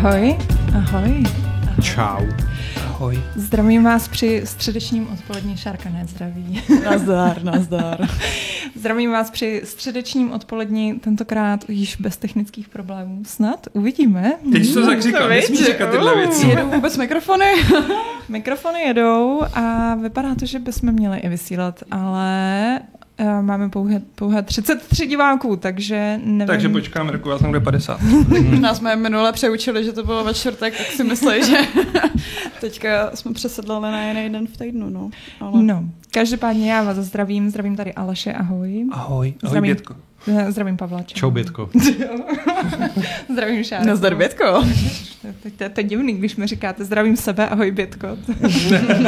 Ahoj. Ahoj. Čau. Ahoj. Zdravím vás při středečním odpolední šárka, ne zdraví. Nazdar, nazdar. Zdravím vás při středečním odpolední, tentokrát již bez technických problémů. Snad uvidíme. Teď to tak říkal, nesmíš říkat tyhle věci. Jedou vůbec mikrofony? Mikrofony jedou a vypadá to, že bychom měli i vysílat, ale máme pouhé, pouhé 33 diváků, takže nevím. Takže počkám, vás tam bude 50. Nás jsme minule přeučili, že to bylo ve čtvrtek, tak si mysleli, že teďka jsme přesedlali na jiný den v týdnu. No, ale... no každopádně já vás zdravím, zdravím tady Aleše, ahoj. Ahoj, ahoj zdravím, Bětko. Zdravím Pavla. Čau, čau Bětko. zdravím Šárku. Nazdar Bětko. To, to je divný, když mi říkáte zdravím sebe, ahoj Bětko.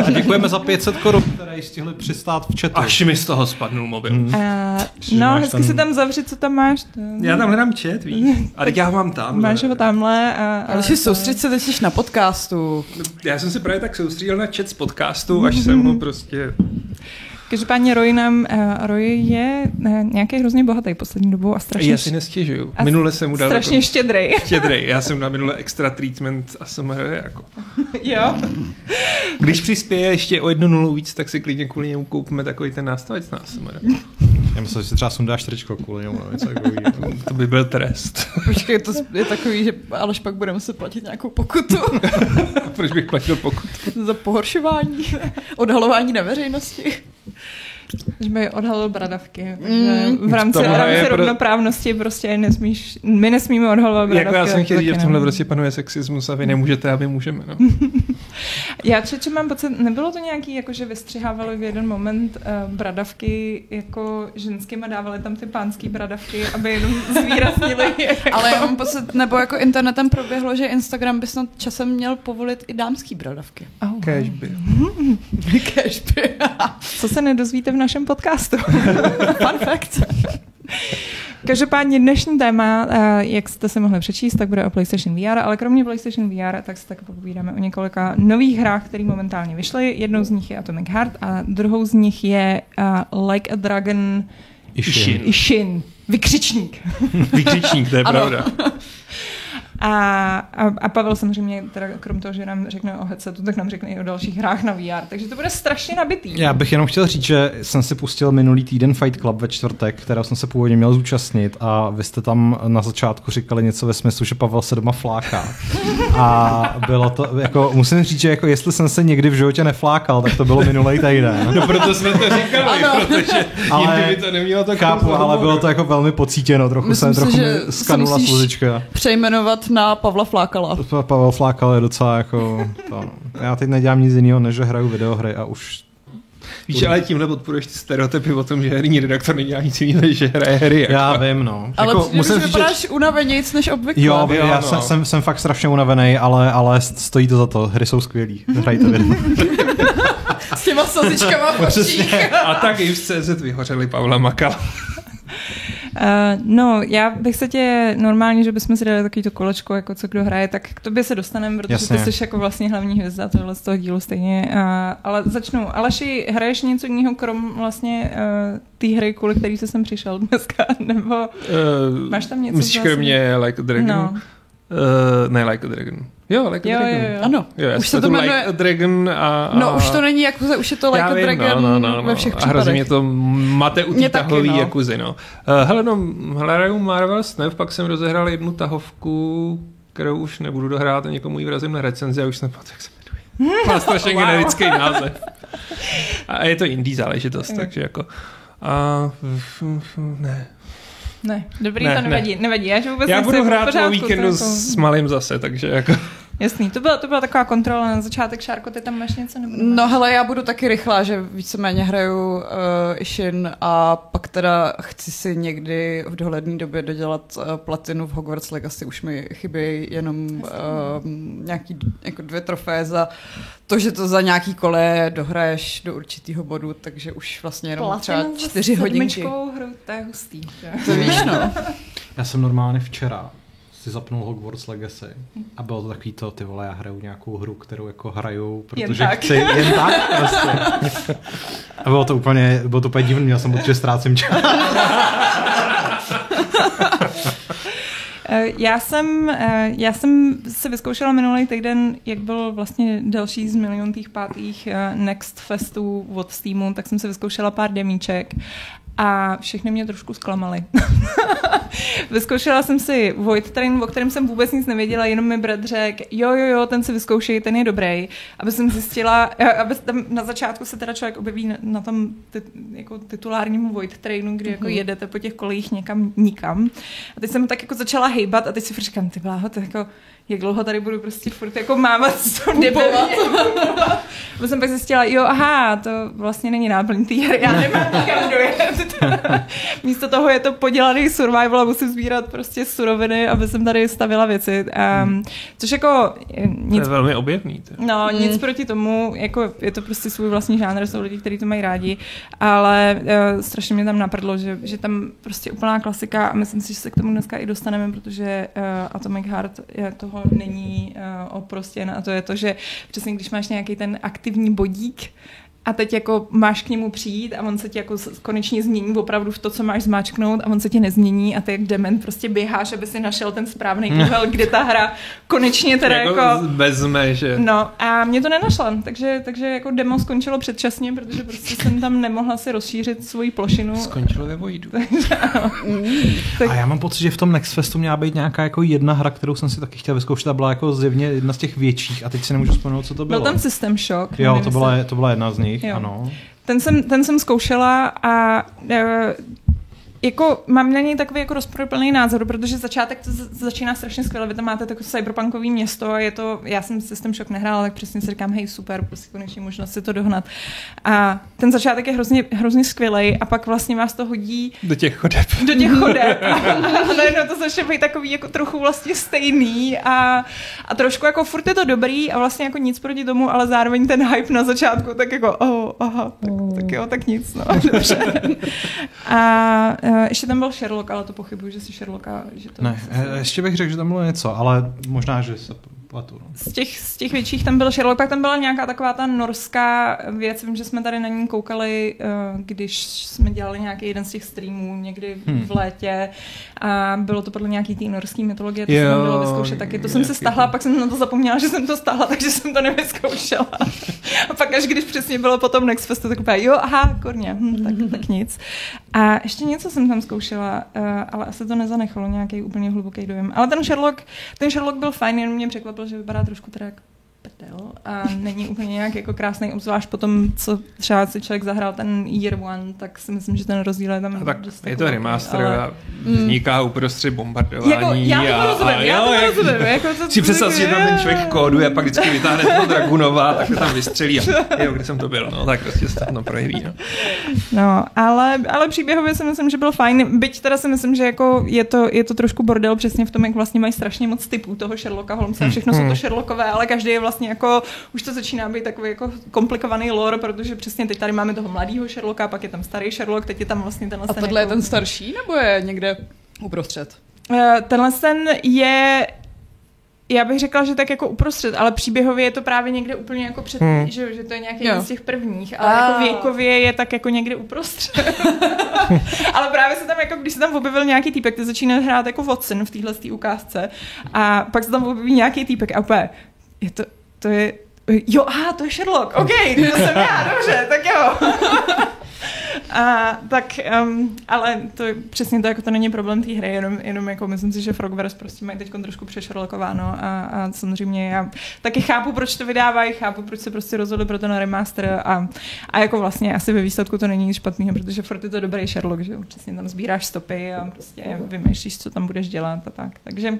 A děkujeme za 500 korun, které stihli přistát v chatu. Až mi z toho spadnul mobil. Hmm. Uh, no, hezky tam... si tam zavřít, co tam máš. To... Já tam hledám chat, víš. A teď já ho mám tam. Máš ho tamhle. A, a Ale si soustředit se, teď jsi na podcastu. Já jsem se právě tak soustředil na chat z podcastu, až jsem ho prostě Každopádně Roy nám, uh, Roy je uh, nějaký hrozně bohatý poslední dobou a strašně... Já si nestěžuju. Minule jsem mu dal... Strašně jako, štědrej. Štědrej. Já jsem na minule extra treatment a jsem jako... jo. Když přispěje ještě o jednu nulu víc, tak si klidně kvůli němu koupíme takový ten nástavec na ASMR. Já myslím, že si třeba sundáš tričko kvůli němu. Něco to by byl trest. Počkej, to je takový, že Aleš pak bude muset platit nějakou pokutu. Proč bych platil pokutu? Za pohoršování, odhalování na veřejnosti. Že by odhalil bradavky. Mm. V rámci, v rámci pro... rovnoprávnosti prostě nesmíš, my nesmíme odhalovat bradavky. Jako já jsem chtěl že v tomhle prostě panuje sexismus a vy nemůžete a my můžeme. No. Já třeče mám pocit, nebylo to nějaký, jako že vystřihávali v jeden moment uh, bradavky jako ženským a dávali tam ty pánský bradavky, aby jenom zvýraznili. Ale já mám pocit, nebo jako internetem proběhlo, že Instagram by snad časem měl povolit i dámský bradavky. Oh. Cashby. Cashby. Co se nedozvíte v našem podcastu. Fun fact. Každopádně dnešní téma, eh, jak jste se mohli přečíst, tak bude o PlayStation VR, ale kromě PlayStation VR, tak se tak popovídáme o několika nových hrách, které momentálně vyšly. Jednou z nich je Atomic Heart a druhou z nich je uh, Like a Dragon Ishin. Ishin. Vykřičník. Vykřičník, to je pravda. A, a, a Pavel samozřejmě, teda krom toho, že nám řekne o headsetu, tak nám řekne i o dalších hrách na VR. Takže to bude strašně nabitý. Já bych jenom chtěl říct, že jsem si pustil minulý týden Fight Club ve čtvrtek, kterého jsem se původně měl zúčastnit a vy jste tam na začátku říkali něco ve smyslu, že Pavel se doma fláká. A bylo to, jako, musím říct, že jako jestli jsem se někdy v životě neflákal, tak to bylo minulý týden. No proto jsme to říkali, ano. protože ale, by to nemělo tak Chápu, ale bylo to jako velmi pocítěno, trochu Myslím jsem si, trochu skanula sluzička. Přejmenovat na Pavla Flákala. Pavel Flákal je docela jako... To, já teď nedělám nic jiného, než že hraju videohry a už Víš, ale tímhle podporuješ ty stereotypy o tom, že herní redaktor nedělá nic jiného, než že hraje hry. Jako. Já vím, no. Ale jako, musím říct, vypadáš že... unavenějc než obvykle. Jo, jo já no. jsem, jsem, jsem, fakt strašně unavený, ale, ale stojí to za to. Hry jsou skvělý. Hrajte video. S těma slzičkama v A tak i v CZ vyhořeli Pavla Makala. Uh, no, já bych se tě normálně, že bychom si dali takový to kolečko, jako co kdo hraje, tak k tobě se dostaneme, protože Jasně. ty jsi jako vlastně hlavní hvězda tohle z toho dílu stejně. Uh, ale začnu. Aleši, hraješ něco jiného, krom vlastně uh, té hry, kvůli který jsi sem přišel dneska, nebo uh, máš tam něco? Myslíš kromě Like a Dragon? No. Uh, ne, Like a Dragon. Jo, Like jo, a Dragon. Jo, jo. Ano. Jo, už se to jmenuje... Like a Dragon a, a... No, už to není Jakuza, už je to Like já a vím, Dragon no, no, no, no. ve všech případech. A hrozně mě to mate u té tahový no. Jakuzy, no. Uh, hele, no, hraju Marvel Snap, pak jsem rozehrál jednu tahovku, kterou už nebudu dohrát a někomu ji vrazím na recenzi a už jsem jak se jmenuje. Má strašně wow. generický název. A je to indie záležitost, takže jako... A, ne, ne, dobrý, ne, to nevadí, ne. nevadí. Já, že vůbec já budu hrát po víkendu jako... s malým zase, takže jako... Jasný, to byla, to byla taková kontrola na začátek, Šárko, ty tam máš něco? Nebo no hele, já budu taky rychlá, že víceméně hraju uh, Ishin a pak teda chci si někdy v dohledné době dodělat uh, platinu v Hogwarts Legacy, už mi chybí jenom uh, nějaký jako dvě trofé za to, že to za nějaký kole dohraješ do určitého bodu, takže už vlastně jenom Platinu třeba čtyři hodinky. hru, to je hustý. To víš, no. Já jsem normálně včera si zapnul Hogwarts Legacy a bylo to takový to, ty vole, já hraju nějakou hru, kterou jako hraju, protože jen chci jen tak prostě. A bylo to úplně, bylo to úplně divný, měl jsem pocit, že ztrácím čas. Eh, já jsem, eh, já jsem se vyzkoušela minulý týden, jak byl vlastně další z miliontých pátých eh, Next Festu od Steamu, tak jsem se vyzkoušela pár demíček a všechny mě trošku zklamaly. Vyzkoušela jsem si Void Train, o kterém jsem vůbec nic nevěděla, jenom mi brat řekl, jo, jo, jo, ten si vyzkoušej, ten je dobrý. Aby jsem zjistila, aby tam na začátku se teda člověk objeví na, tom ty, jako titulárním Void Trainu, kdy mm-hmm. jako mhm. jedete po těch kolejích někam nikam. A teď jsem tak jako začala hejbat a teď si říkám, ty bláho, to jako jak dlouho tady budu prostě furt jako mámat s tou Bo jsem pak zjistila, jo, aha, to vlastně není náplň té hry, já nemám nikam dojet. Místo toho je to podělaný survival a musím sbírat prostě suroviny, aby jsem tady stavila věci. Um, což jako... Eh, nic, to je velmi objevný. To. No, mm. nic proti tomu, jako je to prostě svůj vlastní žánr, jsou lidi, kteří to mají rádi, ale uh, strašně mě tam napadlo, že, že tam prostě úplná klasika a myslím si, že se k tomu dneska i dostaneme, protože uh, Atomic Heart je toho není uh, oprostěn. A to je to, že přesně když máš nějaký ten aktivní bodík, a teď jako máš k němu přijít a on se ti jako konečně změní opravdu v to, co máš zmáčknout a on se ti nezmění a ty jak dement prostě běháš, aby si našel ten správný úhel, kde ta hra konečně teda jako... jako vezme, že... No a mě to nenašla, takže, takže jako demo skončilo předčasně, protože prostě jsem tam nemohla si rozšířit svoji plošinu. Skončilo ve Voidu. tak... A já mám pocit, že v tom Next Festu měla být nějaká jako jedna hra, kterou jsem si taky chtěl vyzkoušet a byla jako zjevně jedna z těch větších a teď si nemůžu vzpomenout, co to bylo. Byl tam System Shock. Jo, to byla, to byla jedna z nich nich, jo. ano. Ten jsem, ten jsem zkoušela a e, jako mám na něj takový jako rozporuplný názor, protože začátek to začíná strašně skvěle. Vy tam máte takové cyberpunkový město a je to, já jsem System Shock nehrála, tak přesně si říkám, hej, super, prostě konečně možnost si to dohnat. A ten začátek je hrozně, hrozně skvělý a pak vlastně vás to hodí do těch chodeb. Do těch chodeb. a najednou to začne být takový jako trochu vlastně stejný a, a trošku jako furt je to dobrý a vlastně jako nic proti tomu, ale zároveň ten hype na začátku tak jako, oh, aha, tak, tak jo, tak nic, no, dobře. a Uh, ještě tam byl Sherlock, ale to pochybuji, že si Sherlocka... Že to ne, eh, ještě bych řekl, že tam bylo něco, ale možná, že se platu. No. Z, těch, z těch větších tam byl Sherlock, pak tam byla nějaká taková ta norská věc, vím, že jsme tady na ní koukali, uh, když jsme dělali nějaký jeden z těch streamů někdy hmm. v létě a bylo to podle nějaký té norské mytologie, to jo, jsem bylo vyzkoušet taky. To jsem se stahla, pak jsem na to zapomněla, že jsem to stahla, takže jsem to nevyzkoušela. a pak až když přesně bylo potom Next Festu, tak úplně, jo, aha, korně, hm, tak, tak nic. A ještě něco jsem tam zkoušela, uh, ale asi to nezanechalo nějaký úplně hluboký dojem. Ale ten Sherlock, ten Sherlock byl fajn, jenom mě překvapil, že vypadá trošku teda prdel a není úplně nějak jako krásný, obzvlášť potom, co třeba si člověk zahrál ten Year One, tak si myslím, že ten rozdíl je tam a tak dost je to remaster ale... a vzniká mm. uprostřed bombardování. Jako, já to rozumím, a, já to jo, rozumím. Jako, to, si představ si, tam ten člověk kóduje a pak vždycky vytáhne toho Dragunova, tak to tam vystřelí a jo, kde jsem to byl, no, tak prostě se to projeví, no. No, ale, ale příběhově si myslím, že byl fajn, byť teda si myslím, že jako je to, je to trošku bordel přesně v tom, jak vlastně mají strašně moc typů toho Sherlocka Holmesa, všechno hmm. jsou to hmm. Sherlockové, ale každý je vlastně jako už to začíná být takový jako komplikovaný lore, protože přesně teď tady máme toho mladého Sherlocka, pak je tam starý Sherlock, teď je tam vlastně tenhle A tohle jako... je ten starší, nebo je někde uprostřed? Uh, tenhle ten je já bych řekla, že tak jako uprostřed, ale příběhově je to právě někde úplně jako před, hmm. že, že to je nějaký z těch prvních, ale A. jako věkově je tak jako někde uprostřed. ale právě se tam jako, když se tam objevil nějaký týpek, ty začíná hrát jako Watson v téhle ukázce a pak se tam objeví nějaký týpek a úplně, je to, to je, jo, aha, to je Sherlock, OK, to jsem já, dobře, tak jo. A, tak, um, ale to je přesně to, jako to není problém té hry, jenom, jenom jako myslím si, že Frogverse prostě mají teď trošku přešerlokováno a, a samozřejmě já taky chápu, proč to vydávají, chápu, proč se prostě rozhodli pro ten remaster a, a jako vlastně asi ve výsledku to není nic špatného, protože furt je to dobrý Sherlock, že jo, přesně tam sbíráš stopy a prostě vymýšlíš, co tam budeš dělat a tak, takže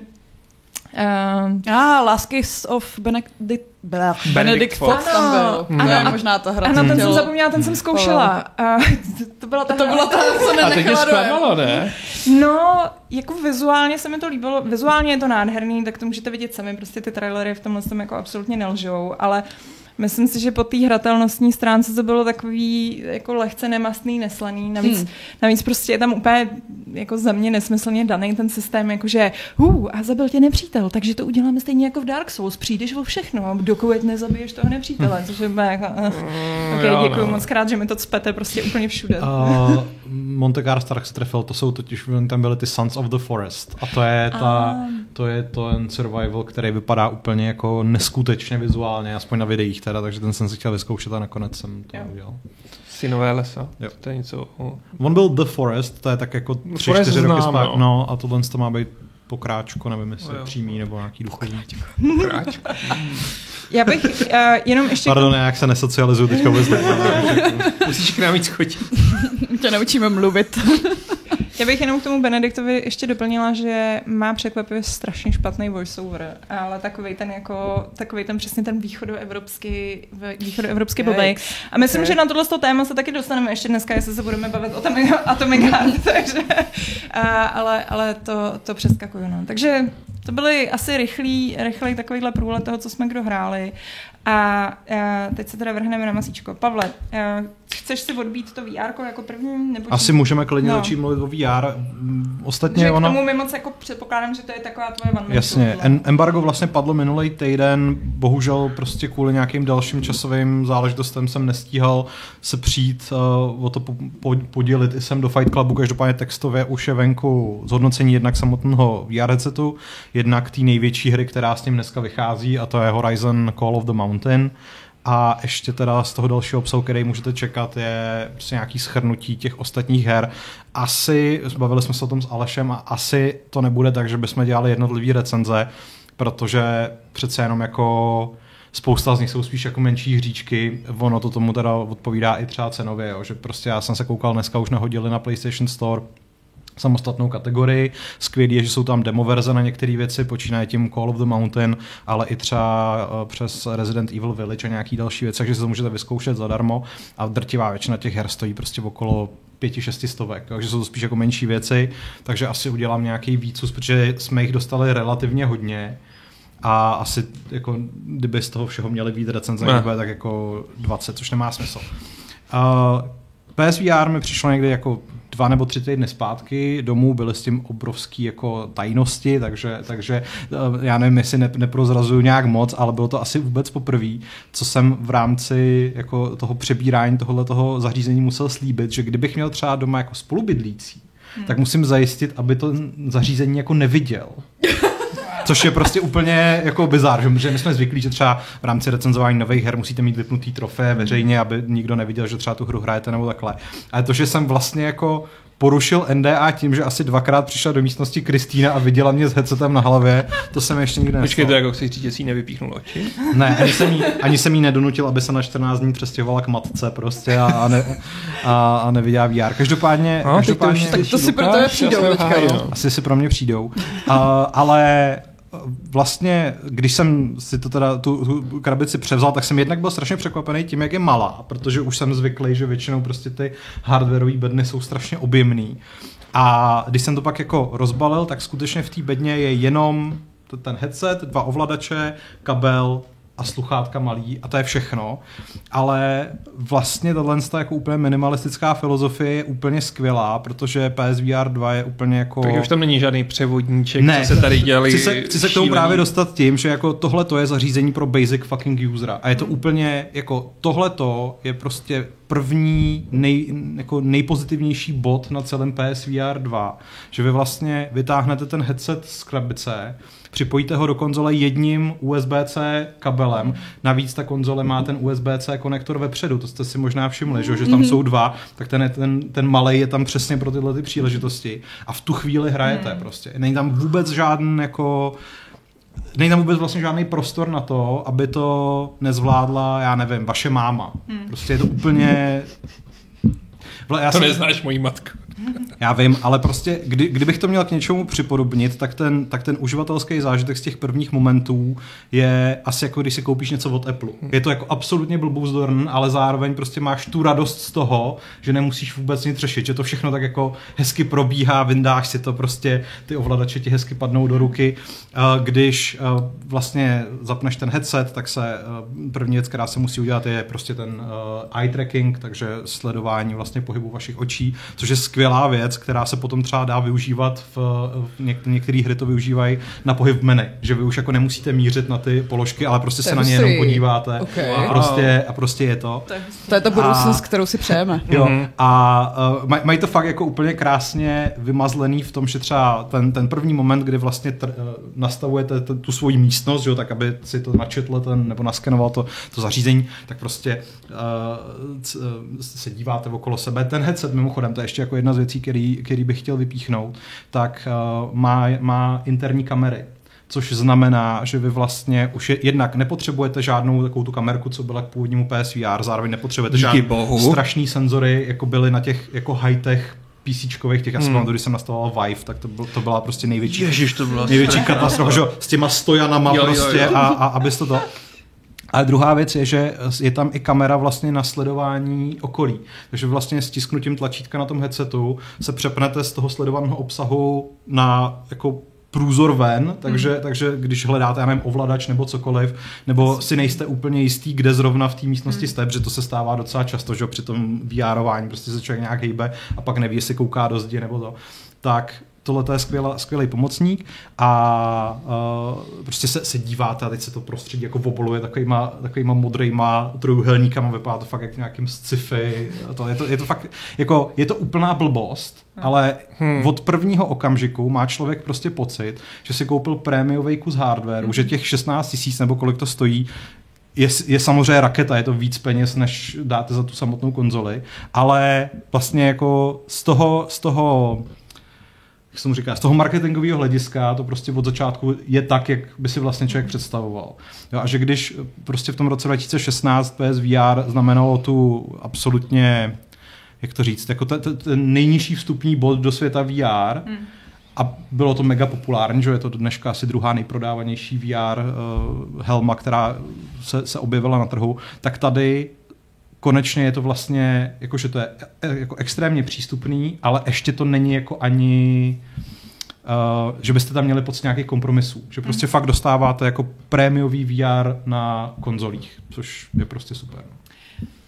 Uh, ah, Last Kiss of Benedict, Benedict, Benedict Fox tam byl. Ano, možná ta hra. Ano, ten jsem zapomněla, ten jsem zkoušela. Uh, to, to byla ta To byla ta, co A teď je zklamalo, ne? No, jako vizuálně se mi to líbilo. Vizuálně je to nádherný, tak to můžete vidět sami. Prostě ty trailery v tomhle tom jako absolutně nelžou, ale Myslím si, že po té hratelnostní stránce to bylo takový jako lehce nemastný, neslaný. Navíc, hmm. navíc prostě je tam úplně jako za mě nesmyslně daný ten systém, jakože uh, a zabil tě nepřítel, takže to uděláme stejně jako v Dark Souls, přijdeš o všechno, dokud nezabiješ toho nepřítele, což je jako, uh, ok, děkuji no. moc krát, že mi to cpete prostě úplně všude. Uh, Monte Carlo trefil, to jsou totiž, tam byly ty Sons of the Forest a to je, ta, to je ten survival, který vypadá úplně jako neskutečně vizuálně, aspoň na videích teda, takže ten jsem si chtěl vyzkoušet a nakonec jsem to jo. udělal. Synové lesa, jo. to je něco... O... On byl The Forest, to je tak jako tři, čtyři roky zpátky, no. a tohle to má být pokráčko, nevím jestli no, přímý nebo nějaký duchovní. Pokráčko. Já bych uh, jenom ještě... Pardon, jak se nesocializuju teďka vůbec. Musíš k nám víc chodit. Tě naučíme mluvit. Já bych jenom k tomu Benediktovi ještě doplnila, že má překvapivě strašně špatný voiceover, ale takový ten jako, takový ten přesně ten východoevropský, východoevropský blbej. A myslím, že na tohle téma se taky dostaneme ještě dneska, jestli se budeme bavit o Atomic Heart, takže, a, ale, ale to, to přeskakuju. No. Takže to byly asi rychlý, rychlý takovýhle průlet toho, co jsme kdo hráli. A, a teď se teda vrhneme na masíčko. Pavle, chceš si odbít to VR jako první? Nebo Asi můžeme klidně no. začít mluvit o VR. Ostatně že ono... k tomu mi moc jako předpokládám, že to je taková tvoje one Jasně. En- embargo vlastně padlo minulý týden. Bohužel prostě kvůli nějakým dalším časovým záležitostem jsem nestíhal se přijít uh, o to po- po- podělit i sem do Fight Clubu. Každopádně textově už je venku zhodnocení jednak samotného VR headsetu, jednak té největší hry, která s ním dneska vychází a to je Horizon Call of the Mountain. A ještě teda z toho dalšího obsahu, který můžete čekat, je prostě nějaký schrnutí těch ostatních her. Asi, zbavili jsme se o tom s Alešem a asi to nebude tak, že bychom dělali jednotlivý recenze, protože přece jenom jako spousta z nich jsou spíš jako menší hříčky, ono to tomu teda odpovídá i třeba cenově, jo, že prostě já jsem se koukal dneska už nahodili na PlayStation Store samostatnou kategorii. Skvělý je, že jsou tam demo verze na některé věci, počínaje tím Call of the Mountain, ale i třeba eh, přes Resident Evil Village a nějaký další věci, takže si to můžete vyzkoušet zadarmo a drtivá většina těch her stojí prostě okolo pěti, šesti stovek, takže jsou to spíš jako menší věci, takže asi udělám nějaký víc, protože jsme jich dostali relativně hodně a asi jako, kdyby z toho všeho měli být recenze, tak jako 20, což nemá smysl. Uh, PSVR mi přišlo někdy jako dva nebo tři týdny zpátky domů, byly s tím obrovský jako tajnosti, takže, takže eh, já nevím, jestli ne, neprozrazuju nějak moc, ale bylo to asi vůbec poprvé, co jsem v rámci jako toho přebírání tohoto toho zařízení musel slíbit, že kdybych měl třeba doma jako spolubydlící, hmm. tak musím zajistit, aby to zařízení jako neviděl. Což je prostě úplně jako bizár, že my jsme zvyklí, že třeba v rámci recenzování nových her musíte mít vypnutý trofé veřejně, aby nikdo neviděl, že třeba tu hru hrajete nebo takhle. Ale to, že jsem vlastně jako porušil NDA tím, že asi dvakrát přišla do místnosti Kristýna a viděla mě s headsetem na hlavě, to jsem ještě nikdy nestalo. Počkej, to jako chci říct, že si nevypíchnul oči? Ne, ani jsem, jí, ani jsem jí nedonutil, aby se na 14 dní přestěhovala k matce prostě a, a, ne, a, a neviděla VR. Každopádně, no, každopádně to, tak to si pro tebe přijdou teďka, Asi si pro mě přijdou. Uh, ale vlastně, když jsem si to teda, tu, tu krabici převzal, tak jsem jednak byl strašně překvapený tím, jak je malá, protože už jsem zvyklý, že většinou prostě ty hardwareové bedny jsou strašně objemný. A když jsem to pak jako rozbalil, tak skutečně v té bedně je jenom ten headset, dva ovladače, kabel, a sluchátka malý a to je všechno. Ale vlastně tohle jako úplně minimalistická filozofie je úplně skvělá, protože PSVR 2 je úplně jako... Takže už tam není žádný převodníček, ne, co se tady dělali Chci se, chci se k tomu právě dostat tím, že jako tohle to je zařízení pro basic fucking usera. A je to úplně jako tohle to je prostě první nej, jako nejpozitivnější bod na celém PSVR 2, že vy vlastně vytáhnete ten headset z krabice, připojíte ho do konzole jedním USB-C kabelem. Navíc ta konzole má ten USB-C konektor vepředu, to jste si možná všimli, že, že tam mm-hmm. jsou dva, tak ten, ten, ten malý je tam přesně pro tyhle ty příležitosti. A v tu chvíli hrajete mm. prostě. Není tam vůbec žádný jako Není tam vůbec vlastně žádný prostor na to, aby to nezvládla, já nevím, vaše máma. Hmm. Prostě je to úplně... Vla, já to jsem... neznáš mojí matku. Já vím, ale prostě, kdy, kdybych to měl k něčemu připodobnit, tak ten, tak ten uživatelský zážitek z těch prvních momentů je asi jako když si koupíš něco od Apple. Je to jako absolutně blbouzdorn, ale zároveň prostě máš tu radost z toho, že nemusíš vůbec nic řešit, že to všechno tak jako hezky probíhá, vyndáš si to prostě, ty ovladače ti hezky padnou do ruky. Když vlastně zapneš ten headset, tak se první věc, která se musí udělat, je prostě ten eye tracking, takže sledování vlastně pohybu vašich očí, což je skvělá věc, která se potom třeba dá využívat v, v něk- některé hry to využívají na pohyb v menu, že vy už jako nemusíte mířit na ty položky, ale prostě to se na ně jenom podíváte okay. a, prostě, a prostě je to. To je ta budoucnost, a, kterou si přejeme. Jo, mm-hmm. a uh, maj, mají to fakt jako úplně krásně vymazlený v tom, že třeba ten, ten první moment, kdy vlastně tr, uh, nastavujete t, tu svoji místnost, jo, tak aby si to načetl ten, nebo naskenoval to, to zařízení, tak prostě uh, c, se díváte okolo sebe. Ten headset mimochodem, to je ještě jako jedna z věcí, který, který bych chtěl vypíchnout, tak uh, má, má interní kamery což znamená, že vy vlastně už je, jednak nepotřebujete žádnou takovou tu kamerku, co byla k původnímu PSVR, zároveň nepotřebujete žádné strašný senzory, jako byly na těch jako high-tech PCčkových, těch, já hmm. když jsem nastavoval Vive, tak to, byl, to byla prostě největší, Ježiš, to byla největší katastrofa, že s těma stojanama jo, prostě jo, jo. A, a abys to to... Ale druhá věc je, že je tam i kamera vlastně na sledování okolí. Takže vlastně stisknutím tlačítka na tom headsetu se přepnete z toho sledovaného obsahu na jako průzor ven, takže, mm. takže když hledáte, já nevím, ovladač nebo cokoliv, nebo si nejste úplně jistý, kde zrovna v té místnosti mm. jste, protože to se stává docela často, že při tom VRování prostě se člověk nějak hejbe a pak neví, jestli kouká do zdi nebo to, tak tohle je skvělá, skvělý pomocník a uh, prostě se, se díváte a teď se to prostředí jako oboluje takovýma, takovýma modrýma trojuhelníkama, vypadá to fakt jak nějakým sci-fi. To, je, to, je to fakt, jako, je to úplná blbost, hmm. ale hmm. od prvního okamžiku má člověk prostě pocit, že si koupil prémiový kus hardwareu, hmm. že těch 16 tisíc nebo kolik to stojí, je, je samozřejmě raketa, je to víc peněz, než dáte za tu samotnou konzoli, ale vlastně jako z toho, z toho jak se mu říká, z toho marketingového hlediska to prostě od začátku je tak, jak by si vlastně člověk představoval. Jo, a že když prostě v tom roce 2016 PSVR znamenalo tu absolutně, jak to říct, jako ten, ten nejnižší vstupní bod do světa VR, hmm. A bylo to mega populární, že je to dneška asi druhá nejprodávanější VR uh, helma, která se, se objevila na trhu, tak tady konečně je to vlastně, jakože to je e, jako extrémně přístupný, ale ještě to není jako ani Uh, že byste tam měli pocit nějakých kompromisů. Že prostě mm. fakt dostáváte jako prémiový VR na konzolích, což je prostě super.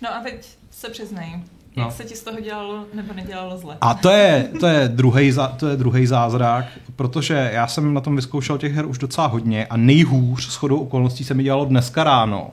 No a teď se přiznej, no. jak se ti z toho dělalo nebo nedělalo zle? A to je, to je, druhý, to je druhý zázrak, protože já jsem na tom vyzkoušel těch her už docela hodně a nejhůř s chodou okolností se mi dělalo dneska ráno.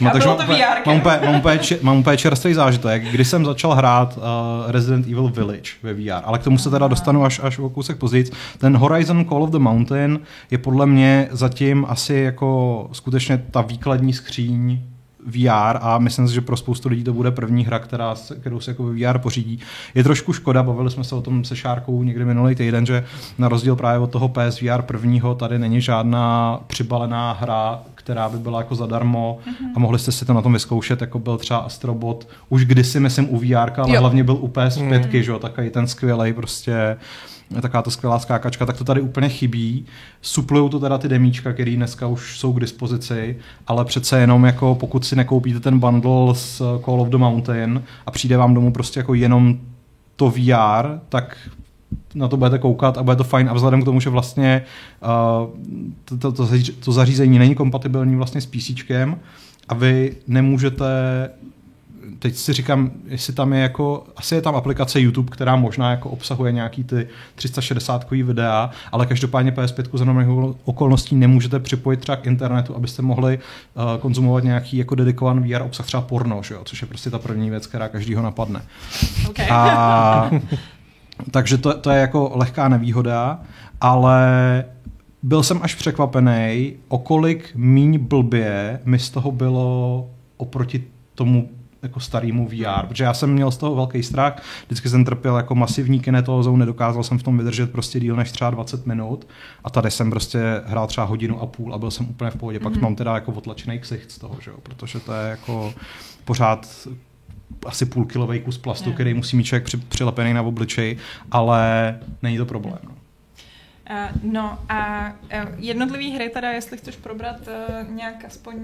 No, takže mám, mám, úplně, mám, úplně, mám úplně čerstvý zážitek, kdy jsem začal hrát uh, Resident Evil Village ve VR, ale k tomu se teda dostanu až, až o kousek později. Ten Horizon Call of the Mountain je podle mě zatím asi jako skutečně ta výkladní skříň VR a myslím si, že pro spoustu lidí to bude první hra, která, kterou se jako VR pořídí. Je trošku škoda, bavili jsme se o tom se Šárkou někdy minulý týden, že na rozdíl právě od toho PSVR prvního tady není žádná přibalená hra, která by byla jako zadarmo mm-hmm. a mohli jste si to na tom vyzkoušet, jako byl třeba Astrobot, už kdysi myslím u VR, ale jo. hlavně byl u PS5, mm. že jo, takový ten skvělý prostě taková ta skvělá skákačka, tak to tady úplně chybí. Suplují to teda ty demíčka, které dneska už jsou k dispozici, ale přece jenom jako pokud si nekoupíte ten bundle s Call of the Mountain a přijde vám domů prostě jako jenom to VR, tak na to budete koukat a bude to fajn a vzhledem k tomu, že vlastně uh, to, to, to, to zařízení není kompatibilní vlastně s PC a vy nemůžete teď si říkám, jestli tam je jako, asi je tam aplikace YouTube, která možná jako obsahuje nějaký ty 360 videa, ale každopádně PS5 za normálních okolností nemůžete připojit třeba k internetu, abyste mohli uh, konzumovat nějaký jako dedikovaný VR obsah, třeba porno, že jo? což je prostě ta první věc, která každýho napadne. Okay. A, takže to, to je jako lehká nevýhoda, ale byl jsem až překvapený, o kolik míň blbě mi z toho bylo oproti tomu jako starýmu VR, protože já jsem měl z toho velký strach, vždycky jsem trpěl jako masivní kinetózou, nedokázal jsem v tom vydržet prostě díl než třeba 20 minut a tady jsem prostě hrál třeba hodinu a půl a byl jsem úplně v pohodě, mm-hmm. pak mhm. mám teda jako otlačený ksicht z toho, že jo? protože to je jako pořád asi půlkilový kus plastu, který musí mít člověk při, přilepený na obličej, ale není to problém. No. Uh, no a uh, jednotlivý hry teda, jestli chceš probrat uh, nějak aspoň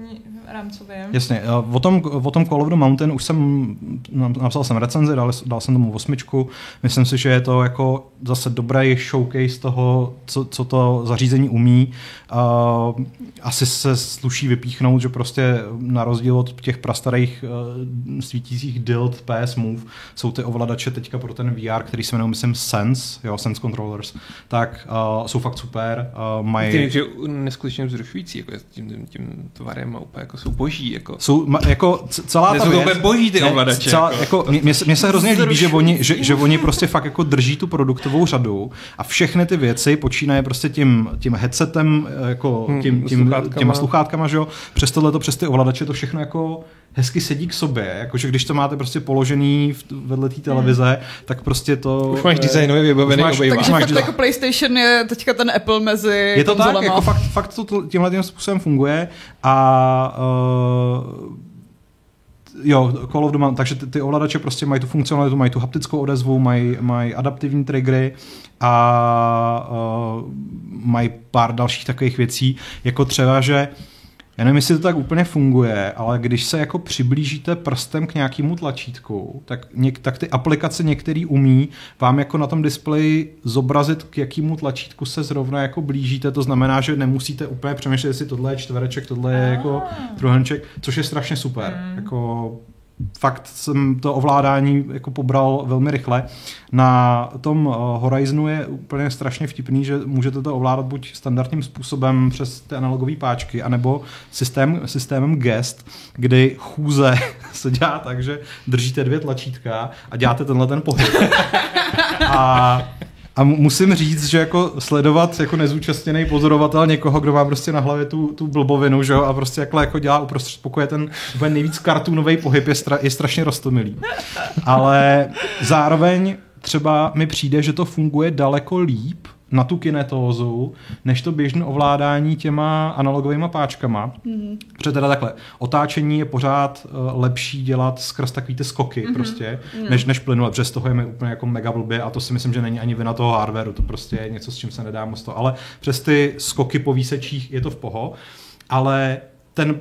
rámcově. Jasně, o tom, o tom Call of the Mountain už jsem, napsal jsem recenzi, dal, dal jsem tomu osmičku. Myslím si, že je to jako zase dobrý showcase toho, co, co to zařízení umí. Asi se sluší vypíchnout, že prostě na rozdíl od těch prastarých svítících Dild PS Move jsou ty ovladače teďka pro ten VR, který se jmenuje, myslím, Sense, jo, Sense Controllers, tak uh, jsou fakt super. Uh, mají... Ty že neskutečně vzrušující, jako tím, tím tvarem a úplně jako jsou boží. Jako, jsou ma, jako celá ta věc, to boží ty ovladače. Celá, jako, jako mě, mě, se hrozně líbí, že oni, že, že oni prostě fakt jako drží tu produktovou řadu a všechny ty věci počínají prostě tím, tím headsetem, jako hmm, tím, tím, sluchátkama. těma sluchátkama, že jo, přes tohle, přes ty ovladače, to všechno jako hezky sedí k sobě, jakože když to máte prostě položený v, vedle té televize, hmm. tak prostě to... Už máš designově vybavený máš, obejvá. Takže máš fakt jako PlayStation je teďka ten Apple mezi Je to tak, jako fakt, fakt to tímhle tím způsobem funguje a uh, jo, Call of Duty, takže ty, ty ovladače prostě mají tu funkcionalitu, mají tu haptickou odezvu, mají, mají adaptivní triggery a uh, mají pár dalších takových věcí, jako třeba, že uh, já nevím, jestli to tak úplně funguje, ale když se jako přiblížíte prstem k nějakému tlačítku, tak, něk, tak ty aplikace některý umí vám jako na tom displeji zobrazit, k jakému tlačítku se zrovna jako blížíte. To znamená, že nemusíte úplně přemýšlet, jestli tohle je čtvereček, tohle je jako truhenček, což je strašně super. Mm. Jako fakt jsem to ovládání jako pobral velmi rychle. Na tom eh, Horizonu je úplně strašně vtipný, že můžete to ovládat buď standardním způsobem přes ty analogové páčky, anebo systém, systémem gest, kdy chůze se dělá tak, že držíte dvě tlačítka a děláte tenhle ten pohyb. A a musím říct, že jako sledovat jako nezúčastněný pozorovatel někoho, kdo má prostě na hlavě tu, tu blbovinu, že jo, a prostě jako, jako dělá uprostřed pokoje ten úplně nejvíc kartunový pohyb je, stra, je strašně rostomilý. Ale zároveň třeba mi přijde, že to funguje daleko líp, na tu kinetózu, než to běžné ovládání těma analogovými páčkama. Mm-hmm. Protože teda takhle, otáčení je pořád uh, lepší dělat skrz takový ty skoky mm-hmm. prostě, mm-hmm. než, než plynule, protože z toho je mi úplně jako mega blbě a to si myslím, že není ani vina toho hardwareu, to prostě je něco, s čím se nedá moc to, ale přes ty skoky po výsečích je to v poho, ale ten,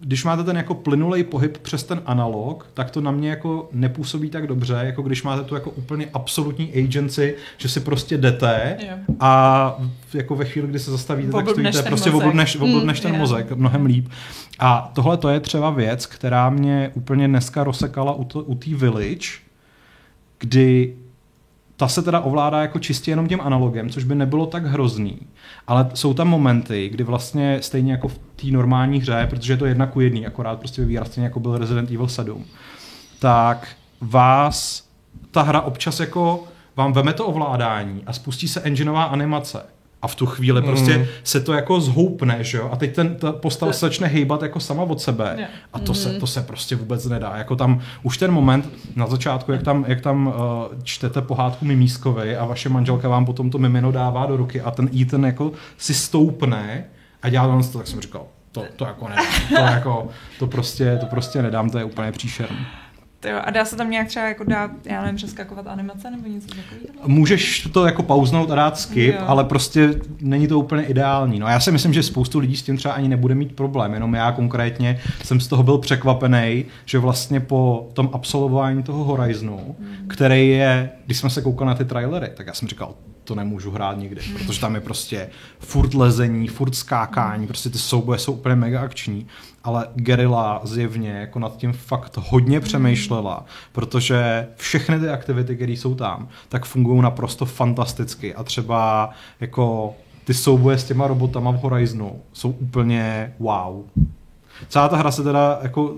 když máte ten jako plynulej pohyb přes ten analog, tak to na mě jako nepůsobí tak dobře, jako když máte tu jako úplně absolutní agency, že si prostě jdete yeah. a jako ve chvíli, kdy se zastavíte, tak stojíte, prostě oblbneš, oblbneš mm, ten yeah. mozek mnohem líp. A tohle to je třeba věc, která mě úplně dneska rozsekala u, to, u té Village, kdy ta se teda ovládá jako čistě jenom tím analogem, což by nebylo tak hrozný. Ale jsou tam momenty, kdy vlastně stejně jako v té normální hře, protože je to jedna ku jedný, akorát prostě ve stejně jako byl Resident Evil 7, tak vás ta hra občas jako vám veme to ovládání a spustí se engineová animace a v tu chvíli mm. prostě se to jako zhoupne, že jo? A teď ten, ta postava se začne hejbat jako sama od sebe. A to, mm. se, to se prostě vůbec nedá. Jako tam už ten moment na začátku, jak tam, jak tam uh, čtete pohádku Mimískovi a vaše manželka vám potom to mimino dává do ruky a ten Ethan jako si stoupne a dělá to, tak jsem říkal, to, to jako nedám. To, jako, to, prostě, to prostě nedám, to je úplně příšerné. Jo, a dá se tam nějak třeba jako dát, já nevím, přeskakovat animace nebo něco takového? Můžeš to jako pauznout a dát skip, jo. ale prostě není to úplně ideální. No já si myslím, že spoustu lidí s tím třeba ani nebude mít problém, jenom já konkrétně jsem z toho byl překvapený, že vlastně po tom absolvování toho Horizonu, hmm. který je, když jsme se koukali na ty trailery, tak já jsem říkal, to nemůžu hrát nikdy, hmm. protože tam je prostě furt lezení, furt skákání, hmm. prostě ty souboje jsou úplně mega akční, ale Gerilla zjevně jako nad tím fakt hodně přemýšlela, protože všechny ty aktivity, které jsou tam, tak fungují naprosto fantasticky a třeba jako ty souboje s těma robotama v Horizonu jsou úplně wow. Celá ta hra se teda jako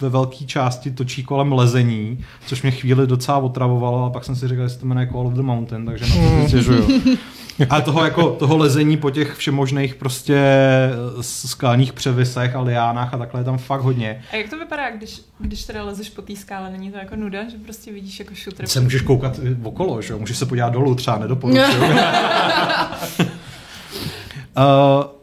ve velké části točí kolem lezení, což mě chvíli docela otravovalo a pak jsem si říkal, že se to jmenuje Call of the Mountain, takže na to si stěžuju. Ale toho, jako, toho lezení po těch všemožných prostě skalních převisech a liánách a takhle je tam fakt hodně. A jak to vypadá, když, když teda lezeš po té skále, není to jako nuda, že prostě vidíš jako šutr? Se můžeš koukat okolo, že Můžeš se podívat dolů, třeba nedoporučuju. uh,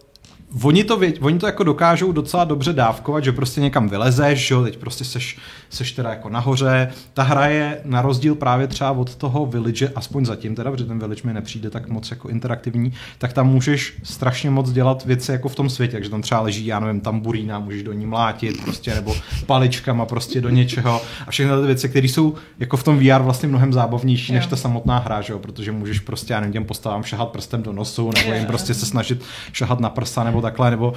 oni to, oni to jako dokážou docela dobře dávkovat, že prostě někam vylezeš, že jo, teď prostě seš, seš teda jako nahoře. Ta hra je na rozdíl právě třeba od toho Village, aspoň zatím teda, protože ten Village mi nepřijde tak moc jako interaktivní, tak tam můžeš strašně moc dělat věci jako v tom světě, takže tam třeba leží, já nevím, tamburína, můžeš do ní mlátit prostě, nebo paličkama prostě do něčeho a všechny ty věci, které jsou jako v tom VR vlastně mnohem zábavnější jo. než ta samotná hra, že jo, protože můžeš prostě, já nevím, těm postavám šahat prstem do nosu, nebo jim prostě se snažit šahat na prsa, nebo takhle, nebo...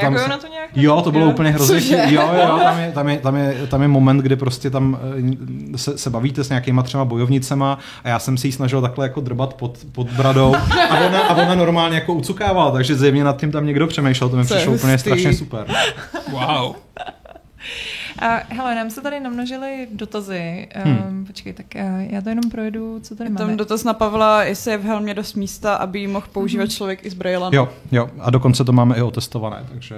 Tam se... na to nějak? Jo, to bylo jo? úplně hrozně. Jo, jo, tam je, tam, je, tam, je, tam je moment, kdy prostě tam eh, se, se bavíte s nějakýma třema bojovnicema a já jsem si ji snažil takhle jako drbat pod, pod bradou a ona, a ona normálně jako ucukávala, takže zjevně nad tím tam někdo přemýšlel, to mi přišlo úplně strašně super. Wow. A hele, nám se tady namnožily dotazy. Hmm. Um, počkej, tak uh, já to jenom projedu, co tady máme. Tam dotaz na Pavla, jestli je v helmě dost místa, aby ji mohl používat hmm. člověk i s brailem. Jo, jo, a dokonce to máme i otestované, takže...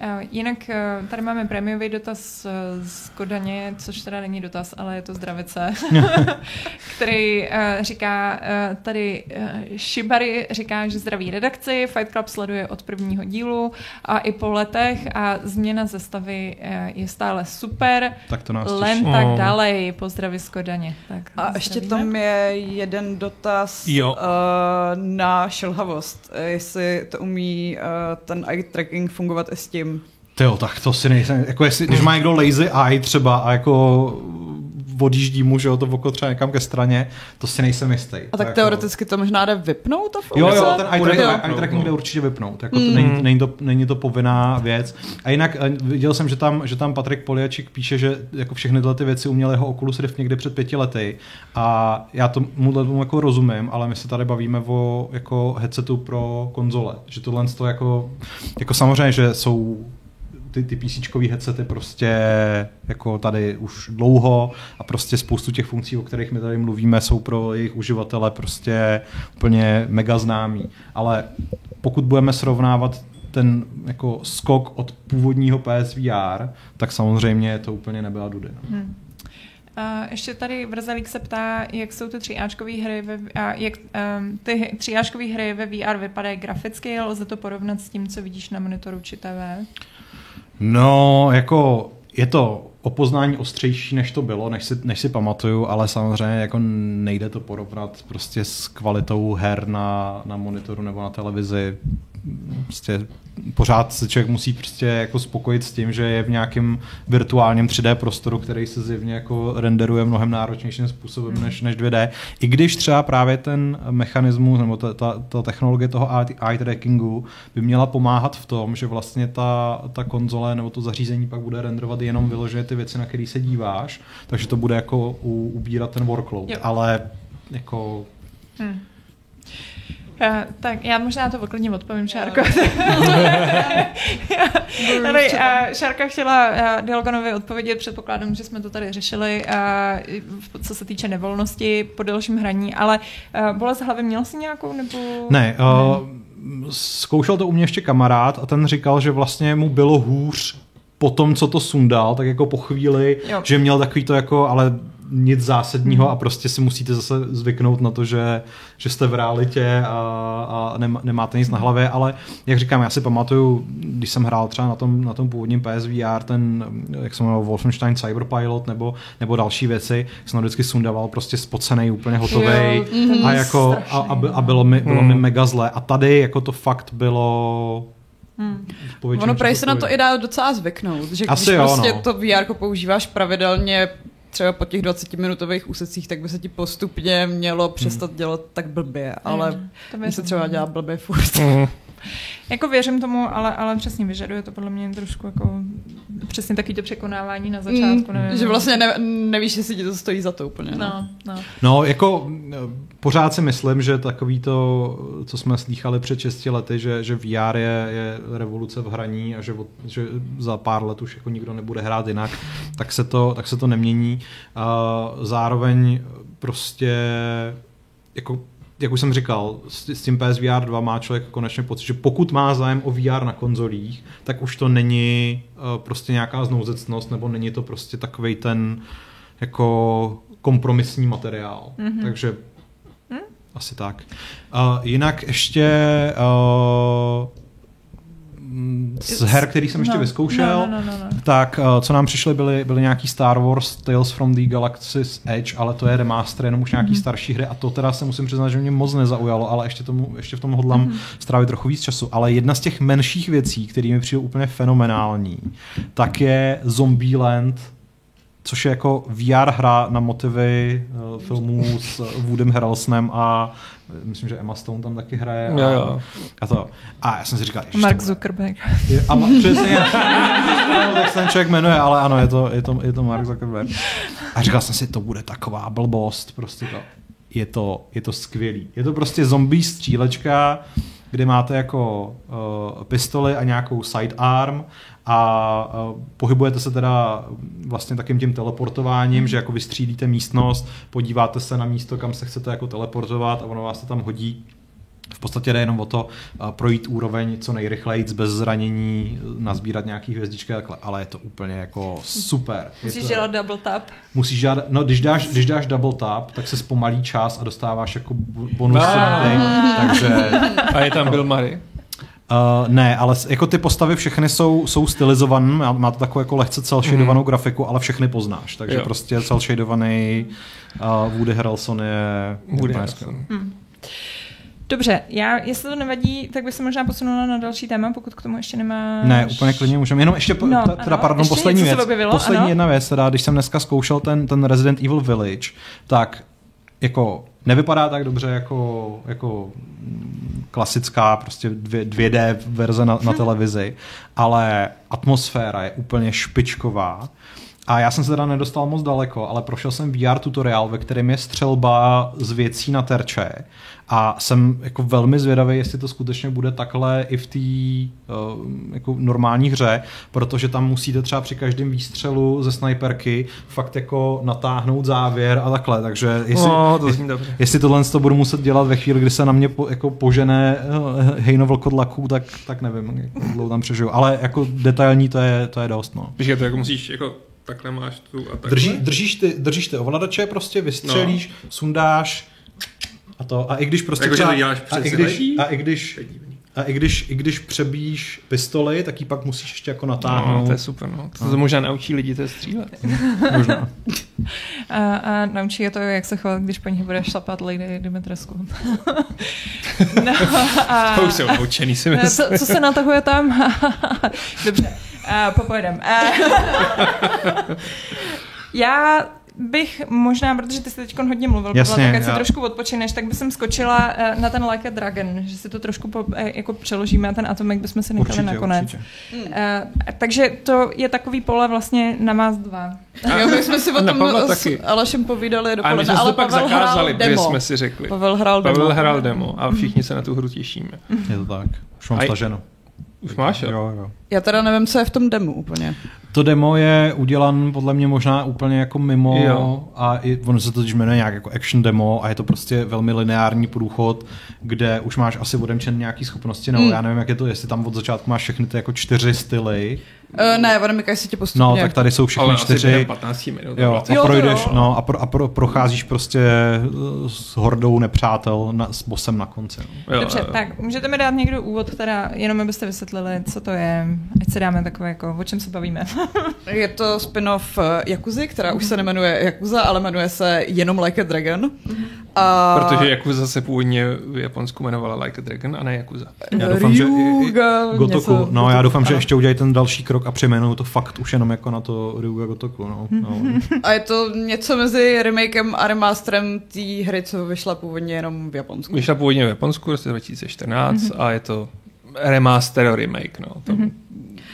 Eh, jinak eh, tady máme prémiový dotaz eh, z Kodaně, což teda není dotaz, ale je to zdravice, který říká, tady Shibari říká, že zdraví redakci, Fight Club sleduje od prvního dílu a i po letech a změna zestavy je stále super. Tak to nás Len těší. tak oh. dalej, pozdraví z Kodaně. Tak, a ještě tam je jeden dotaz jo. Uh, na šelhavost, jestli to umí uh, ten eye tracking fungovat i s tím, Jo, tak to si nejsem, jako jestli, když má někdo lazy eye třeba a jako odjíždí mu, že jo, to oko třeba někam ke straně, to si nejsem jistý. A tak jako... teoreticky to možná jde vypnout to Jo, jo, ten eye, tracking, eye tracking jde určitě vypnout, jako mm. to není, není, to, není to povinná věc. A jinak eh, viděl jsem, že tam, že tam Patrik Poliačik píše, že jako všechny tyhle ty věci uměl jeho Oculus Rift někdy před pěti lety a já tomu tomu jako rozumím, ale my se tady bavíme o jako headsetu pro konzole, že tohle to jako, jako samozřejmě, že jsou ty, ty PC headsety prostě jako tady už dlouho a prostě spoustu těch funkcí, o kterých my tady mluvíme, jsou pro jejich uživatele prostě úplně mega známý. Ale pokud budeme srovnávat ten jako skok od původního PSVR, tak samozřejmě to úplně nebyla dudy. No. Hmm. Uh, ještě tady Vrzalík se ptá, jak jsou ty tříáčkové hry, ve, a jak um, ty tříáčkové hry ve VR vypadají graficky, lze to porovnat s tím, co vidíš na monitoru či TV? No, jako je to o poznání ostřejší, než to bylo, než si, než si pamatuju, ale samozřejmě jako nejde to porovnat prostě s kvalitou her na, na monitoru nebo na televizi. Prostě pořád se člověk musí prostě jako spokojit s tím, že je v nějakém virtuálním 3D prostoru, který se zjevně jako renderuje mnohem náročnějším způsobem mm. než, než 2D. I když třeba právě ten mechanismus nebo ta, ta, ta technologie toho eye trackingu by měla pomáhat v tom, že vlastně ta, ta konzole nebo to zařízení pak bude renderovat jenom vyloženě ty věci, na které se díváš, takže to bude jako u, ubírat ten workload. Jo. Ale jako... Hmm. Uh, tak já možná to klidně odpovím, Šárko. Tady, uh, Šárka chtěla uh, Dialoganovi odpovědět, předpokládám, že jsme to tady řešili, uh, co se týče nevolnosti po delším hraní, ale uh, bolest hlavy měl jsi nějakou nebo... Ne, uh, zkoušel to u mě ještě kamarád a ten říkal, že vlastně mu bylo hůř po tom, co to sundal, tak jako po chvíli, jo. že měl takový to jako, ale nic zásadního hmm. a prostě si musíte zase zvyknout na to, že, že jste v realitě a, a nemáte nic na hlavě, ale jak říkám, já si pamatuju, když jsem hrál třeba na tom, na tom původním PSVR, ten, jak se jmenoval, Wolfenstein Cyberpilot nebo, nebo další věci, jsem vždycky sundával prostě spocený, úplně hotový a jako a, a, a, bylo mi, bylo hmm. mi mega zle a tady jako to fakt bylo Hmm. Ono prej se na to i dá docela zvyknout, že Asi když jo, prostě no. to VR používáš pravidelně třeba po těch 20 minutových úsecích, tak by se ti postupně mělo přestat hmm. dělat tak blbě, ale hmm. to se třeba dělá blbě furt. Hmm. Jako věřím tomu, ale, ale přesně vyžaduje to podle mě trošku jako přesně taky to překonávání na začátku. Mm, nevím, že vlastně ne, nevíš, jestli ti to stojí za to úplně. No, no. no. no jako pořád si myslím, že takový to, co jsme slýchali před 6 lety, že, že VR je, je revoluce v hraní a že, že za pár let už jako nikdo nebude hrát jinak, tak se to, tak se to nemění. Uh, zároveň prostě jako jak už jsem říkal, s, s tím PSVR 2 má člověk konečně pocit, že pokud má zájem o VR na konzolích, tak už to není uh, prostě nějaká znouzecnost, nebo není to prostě takový ten jako kompromisní materiál. Mm-hmm. Takže mm? asi tak. Uh, jinak ještě uh, z her, který jsem ještě no, vyzkoušel, no, no, no, no. tak uh, co nám přišly, byly, byly nějaký Star Wars Tales from the Galaxy's Edge, ale to je remaster, jenom už nějaký mm-hmm. starší hry a to teda se musím přiznat, že mě moc nezaujalo, ale ještě, tomu, ještě v tom hodlám mm-hmm. strávit trochu víc času. Ale jedna z těch menších věcí, které mi přijdou úplně fenomenální, tak je Zombieland, což je jako VR hra na motivy uh, filmů s Woodem Harrelsonem a myslím, že Emma Stone tam taky hraje. A, jo, jo. a to. A já jsem si říkal, Mark Zuckerberg. Je, a přesně, tak se ten člověk jmenuje, ale ano, je to, je to, je to Mark Zuckerberg. A říkal jsem si, to bude taková blbost, prostě to. Je to, je to skvělý. Je to prostě zombie střílečka, kde máte jako uh, pistoli a nějakou sidearm a pohybujete se teda vlastně takým tím teleportováním, mm. že jako vystřílíte místnost, podíváte se na místo, kam se chcete jako teleportovat a ono vás to tam hodí v podstatě jde jenom o to projít úroveň co nejrychleji, bez zranění, nazbírat nějaký hvězdičky, ale je to úplně jako super. Musíš to, dělat double tap. Musíš dělat, no když dáš, když dáš double tap, tak se zpomalí čas a dostáváš jako bonus. takže... A je tam Bill Murray? Uh, ne, ale jako ty postavy všechny jsou, jsou stylizované, má, má to takovou jako lehce celšadovanou mm. grafiku, ale všechny poznáš, takže jo. prostě celšadovaný uh, Woody Harrelson je Woody Harrelson. Hmm. Dobře, já, jestli to nevadí, tak bych se možná posunula na další téma, pokud k tomu ještě nemá. Ne, úplně klidně můžeme. Jenom ještě, no, teda, ano, pardon, ještě poslední věc. Objevilo, poslední ano. jedna věc, teda, když jsem dneska zkoušel ten, ten Resident Evil Village, tak jako nevypadá tak dobře jako, jako klasická prostě 2D verze na, na televizi, ale atmosféra je úplně špičková. A já jsem se teda nedostal moc daleko, ale prošel jsem VR tutoriál, ve kterém je střelba z věcí na terče a jsem jako velmi zvědavý, jestli to skutečně bude takhle i v té uh, jako normální hře, protože tam musíte třeba při každém výstřelu ze snajperky fakt jako natáhnout závěr a takhle, takže jestli, no, to je, jestli tohle to budu muset dělat ve chvíli, kdy se na mě po, jako požené uh, hejno vlkodlaků, tak, tak nevím, jak dlouho tam přežiju, ale jako detailní to je, to je dost. No. Protože to jako musíš jako takhle máš tu a takhle. Drží, držíš, ty, držíš ty ovladače, prostě vystřelíš, no. sundáš, a to, a i když prostě jako, třeba, a, i když, a i když, a i když, i když přebíš pistoli, tak ji pak musíš ještě jako natáhnout. No, to je super, no. To, no. to možná naučí lidi to střílet. možná. A, a naučí je to, jak se chovat, když po nich budeš šlapat Lady Dimitrescu. no, a, to už jsou naučený, si myslím. Co, co se natahuje tam? Dobře, a, popojedem. A, já bych možná, protože ty jsi teď hodně mluvil, Jasně, tak si trošku odpočineš, tak bych skočila eh, na ten Like a Dragon, že si to trošku po, jako přeložíme a ten Atomek bychom si nechali určitě, nakonec. Určitě. Uh, takže to je takový pole vlastně na más dva. A jo, my jsme si o tom s Alešem povídali dopoledne, a my jsme ale to pak Pavel zakázali, protože jsme si řekli. Pavel hrál demo. Pavel hrál demo a všichni se na tu hru těšíme. Je to tak. Už mám staženo. Už máš, jo, jo. Já teda nevím, co je v tom demo úplně. To demo je udělan podle mě možná úplně jako mimo jo. a i, ono se to totiž jmenuje nějak jako action demo a je to prostě velmi lineární průchod, kde už máš asi odemčen nějaký schopnosti, nebo mm. já nevím, jak je to, jestli tam od začátku máš všechny ty jako čtyři styly. Uh, ne, odemykají si tě postupně. No, tak tady jsou všechny Ale čtyři. 15 minut. Jo, a projdeš, jo. no, a, pro, a pro, procházíš prostě s hordou nepřátel na, s bosem na konci. No. Jo, Dobře, jo. tak můžete mi dát někdo úvod, teda jenom abyste vysvětlili, co to je, ať se dáme takové, jako, o čem se bavíme. je to spin-off Jakuzy, eh, která už se nemenuje Jakuza, ale jmenuje se jenom Like a Dragon. A... Protože Jakuza se původně v Japonsku jmenovala Like a Dragon a ne Jakuza. Já doufám, že i, i Gotoku, něco, no já doufám, že ještě udělají ten další krok a přejmenují to fakt už jenom jako na to Ryuga Gotoku. No. no. A je to něco mezi remakem a remasterem té hry, co vyšla původně jenom v Japonsku. Vyšla původně v Japonsku v roce 2014 mm-hmm. a je to remaster remake. No. To... Mm-hmm.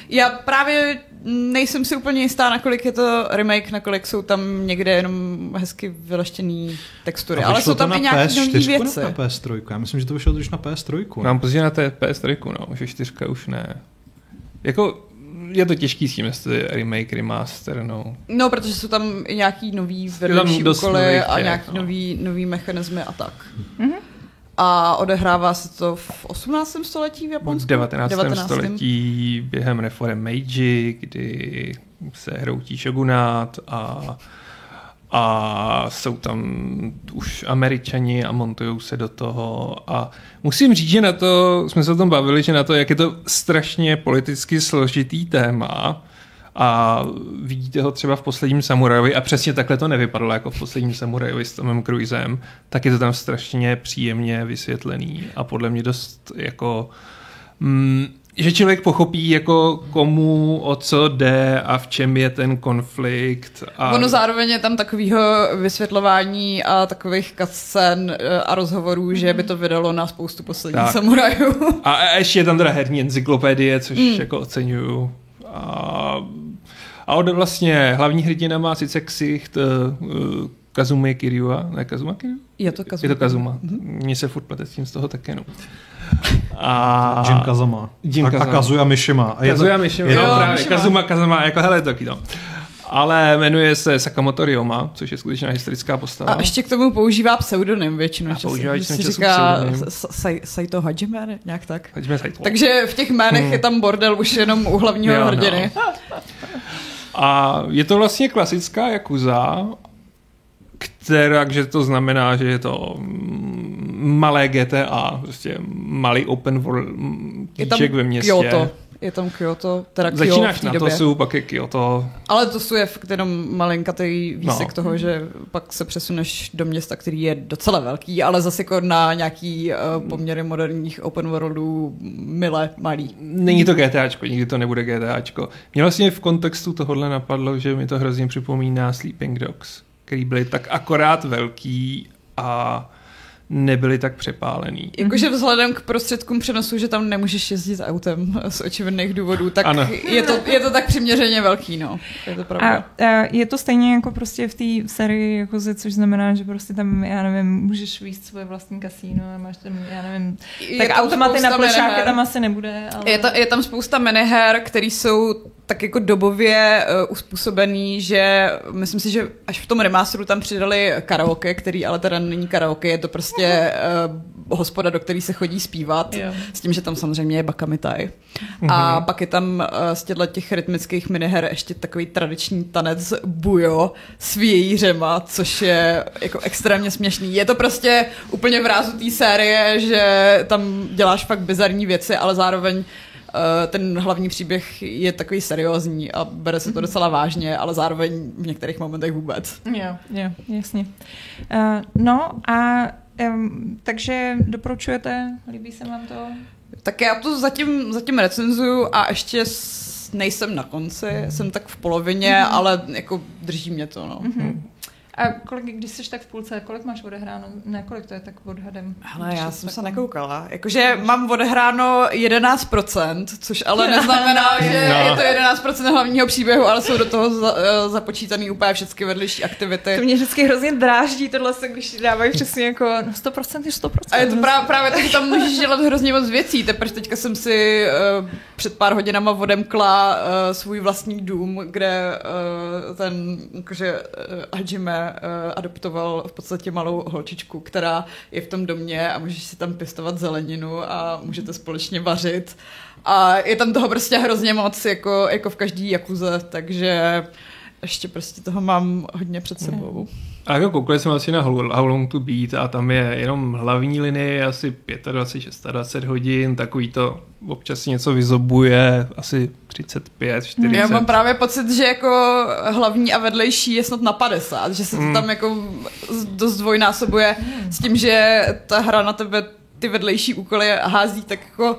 Já právě nejsem si úplně jistá, nakolik je to remake, nakolik jsou tam někde jenom hezky vyleštěný textury. Ale jsou tam i nějaké nové věci. na PS3? Já myslím, že to vyšlo už na PS3. Mám pocit, na té PS3, no, že 4 už ne. Jako je to těžký s tím, jestli remake, remaster, no. No, protože jsou tam i nějaký nový vedlejší úkoly a nějaký no. nový, nový mechanismy a tak. Mm-hmm. A odehrává se to v 18. století v Japonsku? V 19. 19. století během reformy Meiji, kdy se hroutí shogunát a a jsou tam už američani a montují se do toho a musím říct, že na to, jsme se o tom bavili, že na to, jak je to strašně politicky složitý téma, a vidíte ho třeba v posledním samurajovi a přesně takhle to nevypadalo jako v posledním samurajovi s Tomem Cruisem, tak je to tam strašně příjemně vysvětlený a podle mě dost jako mm, že člověk pochopí, jako komu o co jde a v čem je ten konflikt. A... Ono zároveň je tam takového vysvětlování a takových scén eh, a rozhovorů, že by to vydalo na spoustu posledních samurajů. A ještě je tam teda herní encyklopedie, což mm. jako oceňuju. A, a od vlastně hlavní hrdina má sice ksicht uh, Kazumi Kiryua, ne Kazuma Kiryu? Je to Kazuma. Je to Kazuma. Mm-hmm. Mně se furt plete s tím z toho také, no. A... Jim Kazama. Jim Kazama. A, a Kazuya Mishima. A Kazuya Mishima, jo, no, právě. Mishima. Kazuma Kazama, jako hele, taky no. Ale jmenuje se Sakamoto Ryoma, což je skutečná historická postava. A ještě k tomu používá pseudonym většinou. A používá většinou času říká Saito Hajime, nějak tak. Hajime Saito. Takže v těch jménech hmm. je tam bordel už jenom u hlavního jo, hrdiny. No. A je to vlastně klasická Yakuza, která, že to znamená, že je to malé GTA, prostě malý open world je tam ve městě. Kyoto. Je tam Kyoto, teda Kyo Začínáš na to jsou, pak je Kyoto. Ale to je fakt jenom malinkatý výsek no. toho, že pak se přesuneš do města, který je docela velký, ale zase jako na nějaký uh, poměry moderních open worldů mile malý. Není to GTAčko, nikdy to nebude GTAčko. Mě vlastně v kontextu tohohle napadlo, že mi to hrozně připomíná Sleeping Dogs který byly tak akorát velký a nebyly tak přepálený. Jakože vzhledem k prostředkům přenosu, že tam nemůžeš jezdit autem z očividných důvodů, tak je to, je to tak přiměřeně velký, no. Je to pravda. A, a je to stejně jako prostě v té sérii, jako ze, což znamená, že prostě tam, já nevím, můžeš výst svoje vlastní kasíno a máš tam, já nevím, je tak automaty na plešáky tam asi nebude. Ale... Je, to, je tam spousta miniher, které jsou tak jako dobově uh, uspůsobený, že myslím si, že až v tom remasteru tam přidali karaoke, který ale teda není karaoke, je to prostě uh, hospoda, do který se chodí zpívat, jo. s tím, že tam samozřejmě je bakamitaj. Mm-hmm. A pak je tam uh, z těchto těch rytmických miniher ještě takový tradiční tanec bujo s vějířema, což je jako extrémně směšný. Je to prostě úplně v rázu té série, že tam děláš fakt bizarní věci, ale zároveň ten hlavní příběh je takový seriózní a bere se to mhm. docela vážně, ale zároveň v některých momentech vůbec. Jo, jo, jasně. Uh, no a um, takže doporučujete? Líbí se vám to? Tak já to zatím, zatím recenzuju a ještě nejsem na konci, jsem tak v polovině, mm-hmm. ale jako drží mě to. No. Mm-hmm. A kolik, když jsi tak v půlce, kolik máš odehráno? Ne, kolik to je tak odhadem? Ale já jsem se nekoukala. Jakože mám odehráno 11%, což ale neznamená, že no. je to 11% hlavního příběhu, ale jsou do toho za, uh, započítaný úplně všechny vedlejší aktivity. To mě vždycky hrozně dráždí tohle se, když dávají přesně jako no 100% je 100%. A je to právě, právě tak, tam můžeš dělat hrozně moc věcí. Teprve teďka jsem si uh, před pár hodinama odemkla uh, svůj vlastní dům, kde uh, ten jakože, uh, Hajime adoptoval v podstatě malou holčičku, která je v tom domě a můžeš si tam pěstovat zeleninu a můžete společně vařit. A je tam toho prostě hrozně moc, jako, jako v každý jakuze, takže ještě prostě toho mám hodně před sebou. A jako koukali jsem asi na How Long to Beat a tam je jenom hlavní linie asi 25, 26 hodin, takový to občas něco vyzobuje, asi 35, 40. Já mám právě pocit, že jako hlavní a vedlejší je snad na 50, že se to mm. tam jako dost dvojnásobuje s tím, že ta hra na tebe ty vedlejší úkoly hází tak jako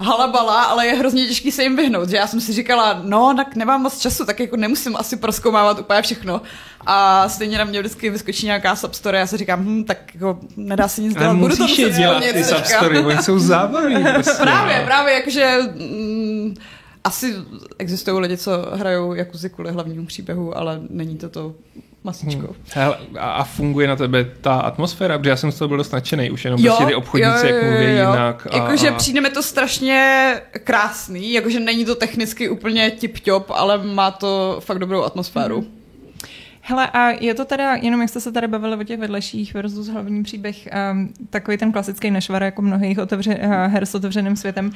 halabala, ale je hrozně těžký se jim vyhnout. Že já jsem si říkala, no, tak nemám moc času, tak jako nemusím asi proskoumávat úplně všechno. A stejně na mě vždycky vyskočí nějaká substory a já si říkám, hm, tak jako nedá se nic dělat. Budu to muset dělat ty substory, oni jsou zábavní. Prostě, právě, no. právě, jakože mm, asi existují lidi, co hrajou Jakuzy kvůli hlavnímu příběhu, ale není to to masičko. Hmm. Hele, a funguje na tebe ta atmosféra? Protože já jsem z toho byl dost nadšený, už jenom jo, prostě ty obchodníci, jo, jo, jak mluví jinak. A, jakože a... přijde mi to strašně krásný, jakože není to technicky úplně tip-top, ale má to fakt dobrou atmosféru. Hmm. Hele, a je to teda, jenom jak jste se tady bavili o těch vedlejších versus hlavní příběh, um, takový ten klasický nešvar, jako mnohých otevře, uh, her s otevřeným světem,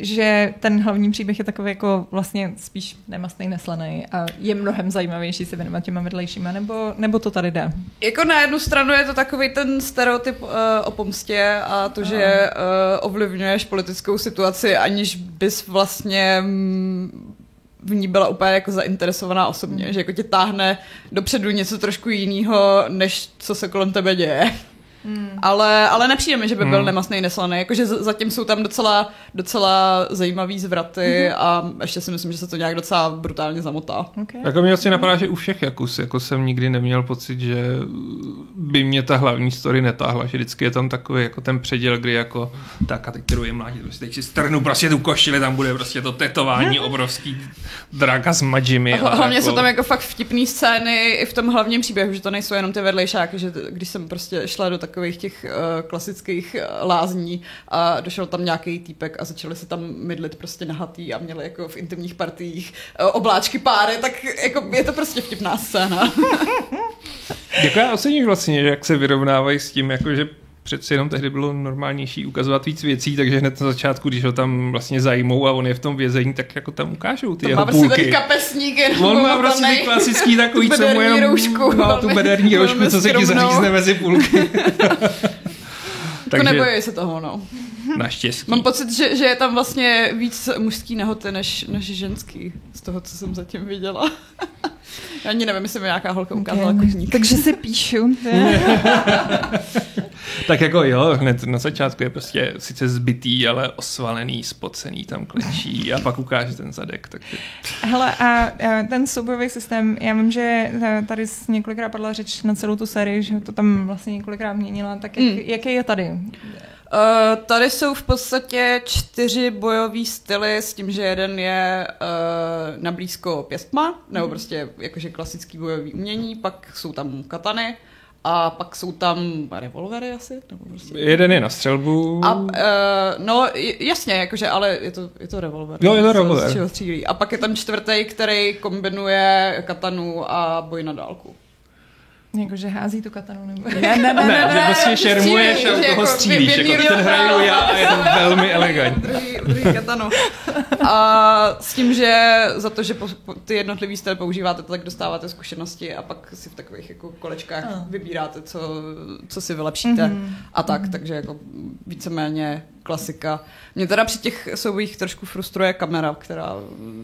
že ten hlavní příběh je takový jako vlastně spíš nemastný, neslaný a je mnohem zajímavější se věnovat těma vedlejšíma, nebo, nebo to tady jde? Jako na jednu stranu je to takový ten stereotyp uh, o pomstě a to, že uh, ovlivňuješ politickou situaci, aniž bys vlastně mm, v ní byla úplně jako zainteresovaná osobně, mm. že jako tě táhne dopředu něco trošku jiného, než co se kolem tebe děje. Hmm. Ale, ale nepřijde mi, že by byl hmm. nemastný neslaný. Jakože zatím jsou tam docela, docela zajímavý zvraty hmm. a ještě si myslím, že se to nějak docela brutálně zamotá. Okay. Jako mě asi napadá, že u všech Jakus jako jsem nikdy neměl pocit, že by mě ta hlavní story netáhla, že vždycky je tam takový jako ten předěl, kdy jako tak a teď je mládit, prostě teď si strhnu prostě tu košili, tam bude prostě to tetování obrovský draka s madžimi. A hlavně jako... jsou tam jako fakt vtipný scény i v tom hlavním příběhu, že to nejsou jenom ty vedlejšáky, že když jsem prostě šla do tak takových těch uh, klasických uh, lázní a došel tam nějaký týpek a začali se tam mydlit prostě nahatý a měli jako v intimních partiích uh, obláčky páry, tak jako je to prostě vtipná scéna. Já ocením vlastně, že jak se vyrovnávají s tím, jako že přeci jenom tehdy bylo normálnější ukazovat víc věcí, takže hned na začátku, když ho tam vlastně zajmou a on je v tom vězení, tak jako tam ukážou ty to jeho má půlky. Prostě kapesník, on má prostě ty klasický takový, co mu jenom roušku, má tu bederní roušku, co se ti zařízne mezi půlky. takže... nebojí se toho, no. Naštěstí. Mám pocit, že, že je tam vlastně víc mužský nahoty než, než ženský, z toho, co jsem zatím viděla. Já ani nevím, jestli mi nějaká holka ukázala okay. kožník. Takže si píšu. tak jako jo, hned na začátku je prostě sice zbytý, ale osvalený, spocený, tam klečí a pak ukáže ten zadek. Tak je... Hele, a, a ten soubojový systém, já vím, že tady několikrát padla řeč na celou tu sérii, že to tam vlastně několikrát měnila, tak jak, mm. jaký je tady? Uh, tady jsou v podstatě čtyři bojové styly s tím, že jeden je uh, na blízko pěstma, nebo mm. prostě jakože klasický bojový umění, pak jsou tam katany, a pak jsou tam revolvery asi? Nebo prostě... Jeden je na střelbu. A, uh, no jasně, jakože, ale je to, je to revolver. Jo, je to revolver. Z čeho střílí. A pak je tam čtvrtý, který kombinuje katanu a boj na dálku. Jako, že hází tu katanu nebo... Ne, ne, ne, ne, ne, že prostě šermuješ a toho jako střílíš, jako ten hraju já a je to velmi elegantní. Druhý, druhý katanu. A s tím, že za to, že po, po, ty jednotlivý styl používáte, tak dostáváte zkušenosti a pak si v takových jako kolečkách a. vybíráte, co, co si vylepšíte mm-hmm. a tak, mm-hmm. takže jako víceméně klasika. Mě teda při těch soubojích trošku frustruje kamera, která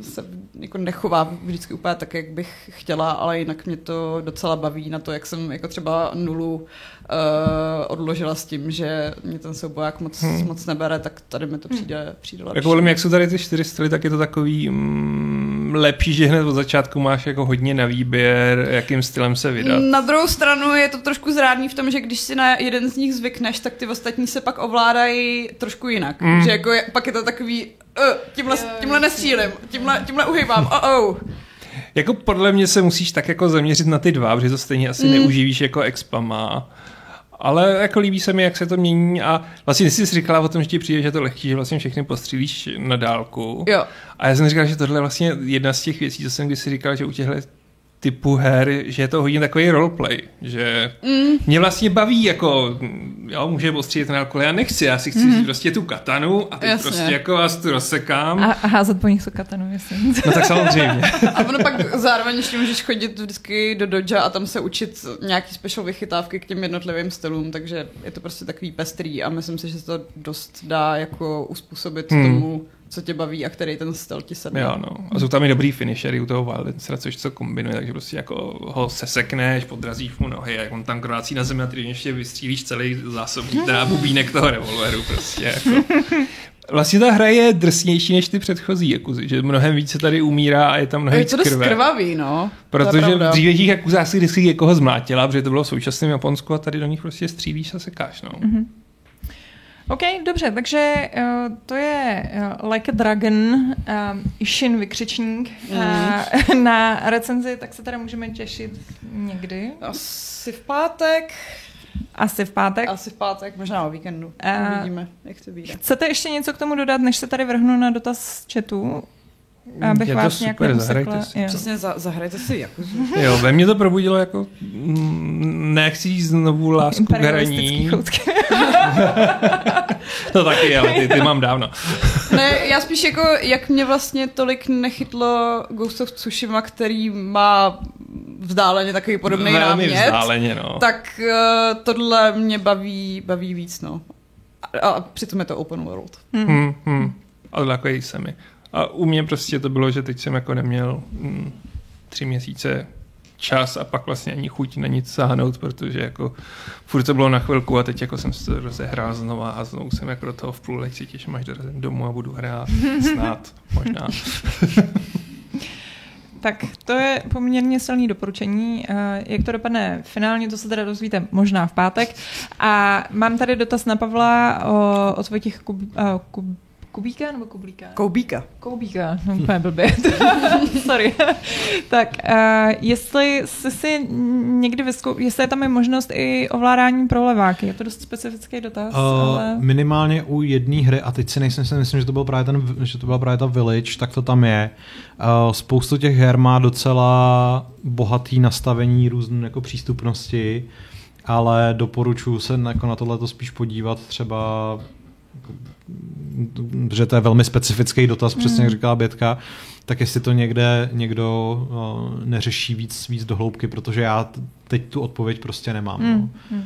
se jako nechová vždycky úplně tak, jak bych chtěla, ale jinak mě to docela baví na to, jak jsem jako třeba nulu uh, odložila s tím, že mě ten souboják moc, hmm. moc nebere, tak tady mi to hmm. přijde, přijde lepší. Jako jak jsou tady ty čtyři styly, tak je to takový mm, lepší, že hned od začátku máš jako hodně na výběr, jakým stylem se vydat. Na druhou stranu je to trošku zrádný v tom, že když si na jeden z nich zvykneš, tak ty ostatní se pak ovládají trošku jinak. Mm. Že jako je, pak je to takový, uh, tímhle, tímhle nestřílím, tímhle, tímhle uhybám, oh oh. Jako podle mě se musíš tak jako zaměřit na ty dva, protože to stejně asi mm. neuživíš jako expa má. Ale jako líbí se mi, jak se to mění a vlastně jsi říkala o tom, že ti přijde, že to lehký, že vlastně všechny postřílíš na dálku. Jo. A já jsem říkal, že tohle je vlastně jedna z těch věcí, co jsem kdysi říkal, že u těchto typu her, že je to hodně takový roleplay, že mm. mě vlastně baví, jako, jo, může ostřílet na ale já nechci, já si chci mm. prostě tu katanu a teď jasně. prostě jako vás tu rozsekám. A, a házet po nich tu katanu, jasně. No tak samozřejmě. a ono pak zároveň ještě můžeš chodit vždycky do doja a tam se učit nějaký special vychytávky k těm jednotlivým stylům, takže je to prostě takový pestrý a myslím si, že se to dost dá jako uspůsobit mm. tomu, co tě baví a který ten styl ti sedne. Jo, no. A jsou tam i dobrý finishery u toho Wildensera, což co kombinuje, takže prostě jako ho sesekneš, podrazíš mu nohy a on tam krácí na zemi a ty ještě vystřílíš celý zásobník, teda bubínek toho revolveru prostě. Jako. Vlastně ta hra je drsnější než ty předchozí jakuzy, že mnohem více tady umírá a je tam mnohem víc krve. krvavý, no. Protože v dřívějších jakuzách si vždycky někoho zmlátila, protože to bylo v současném Japonsku a tady do nich prostě střílíš a sekáš, no. Mm-hmm. OK, dobře, takže uh, to je uh, Like a Dragon, uh, Ishin vykřičník mm. uh, na recenzi, tak se teda můžeme těšit někdy. Asi v pátek. Asi v pátek? Asi v pátek, možná o víkendu. Uh, Uvidíme, jak to vyjde. Chcete ještě něco k tomu dodat, než se tady vrhnu na dotaz z chatu? abych je vás nějak neusekla. Přesně, za, zahrajte si jako. Jo, ve mně to probudilo jako mm, nechci znovu lásku k hraní. to taky, ale ty, ty mám dávno. ne, já spíš jako, jak mě vlastně tolik nechytlo Ghost of Tsushima, který má vzdáleně takový podobný Velmi námět. vzdáleně, no. Tak uh, tohle mě baví, baví víc, no. A, a přitom je to open world. Hmm. Hmm, hmm. Ale takový se mi. A u mě prostě to bylo, že teď jsem jako neměl mm, tři měsíce čas a pak vlastně ani chuť na nic sáhnout, protože jako furt to bylo na chvilku a teď jako jsem se to rozehrál znova a znovu jsem jako do toho vplul, teď si těším, až dorazím domů a budu hrát. Snad, možná. Tak to je poměrně silný doporučení. Eh, jak to dopadne finálně, to se teda dozvíte možná v pátek. A mám tady dotaz na Pavla o, od Vojtěch Kub, uh, Kub, Kubíka nebo Kublíka? Koubíka. Koubíka, no úplně blbě. Sorry. tak, uh, jestli jsi si někdy vyskou... jestli je tam je možnost i ovládání pro leváky, je to dost specifický dotaz, uh, ale... Minimálně u jedné hry, a teď si nejsem si myslím, že to byl právě ten, že to byla právě ta Village, tak to tam je. Uh, spoustu těch her má docela bohatý nastavení různé jako přístupnosti, ale doporučuji se jako na tohle spíš podívat třeba že to je velmi specifický dotaz, přesně jak hmm. říkala Bětka, tak jestli to někde někdo uh, neřeší víc, víc do hloubky, protože já teď tu odpověď prostě nemám. Mm. No. Mm.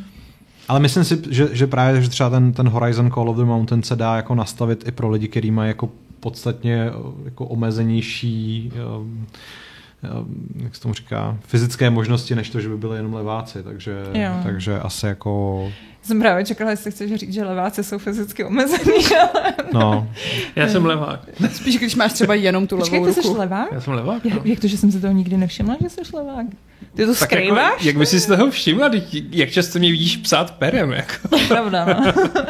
Ale myslím si, že, že právě že třeba ten, ten Horizon Call of the Mountain se dá jako nastavit i pro lidi, kteří mají jako podstatně jako omezenější um, jak se tomu říká, fyzické možnosti, než to, že by byly jenom leváci, takže, takže asi jako jsem právě čekala, jestli chceš říct, že leváci jsou fyzicky omezení, ale... No. Já jsem levák. Spíš, když máš třeba jenom tu Počkej, levou ruku. jsi levák? Já jsem levák, no. jak, jak, to, že jsem si toho nikdy nevšimla, že jsi levák? Ty to tak skrýváš? Jako, jak bys si z toho všimla? Jak často mě vidíš psát perem? Jako. Pravda, no.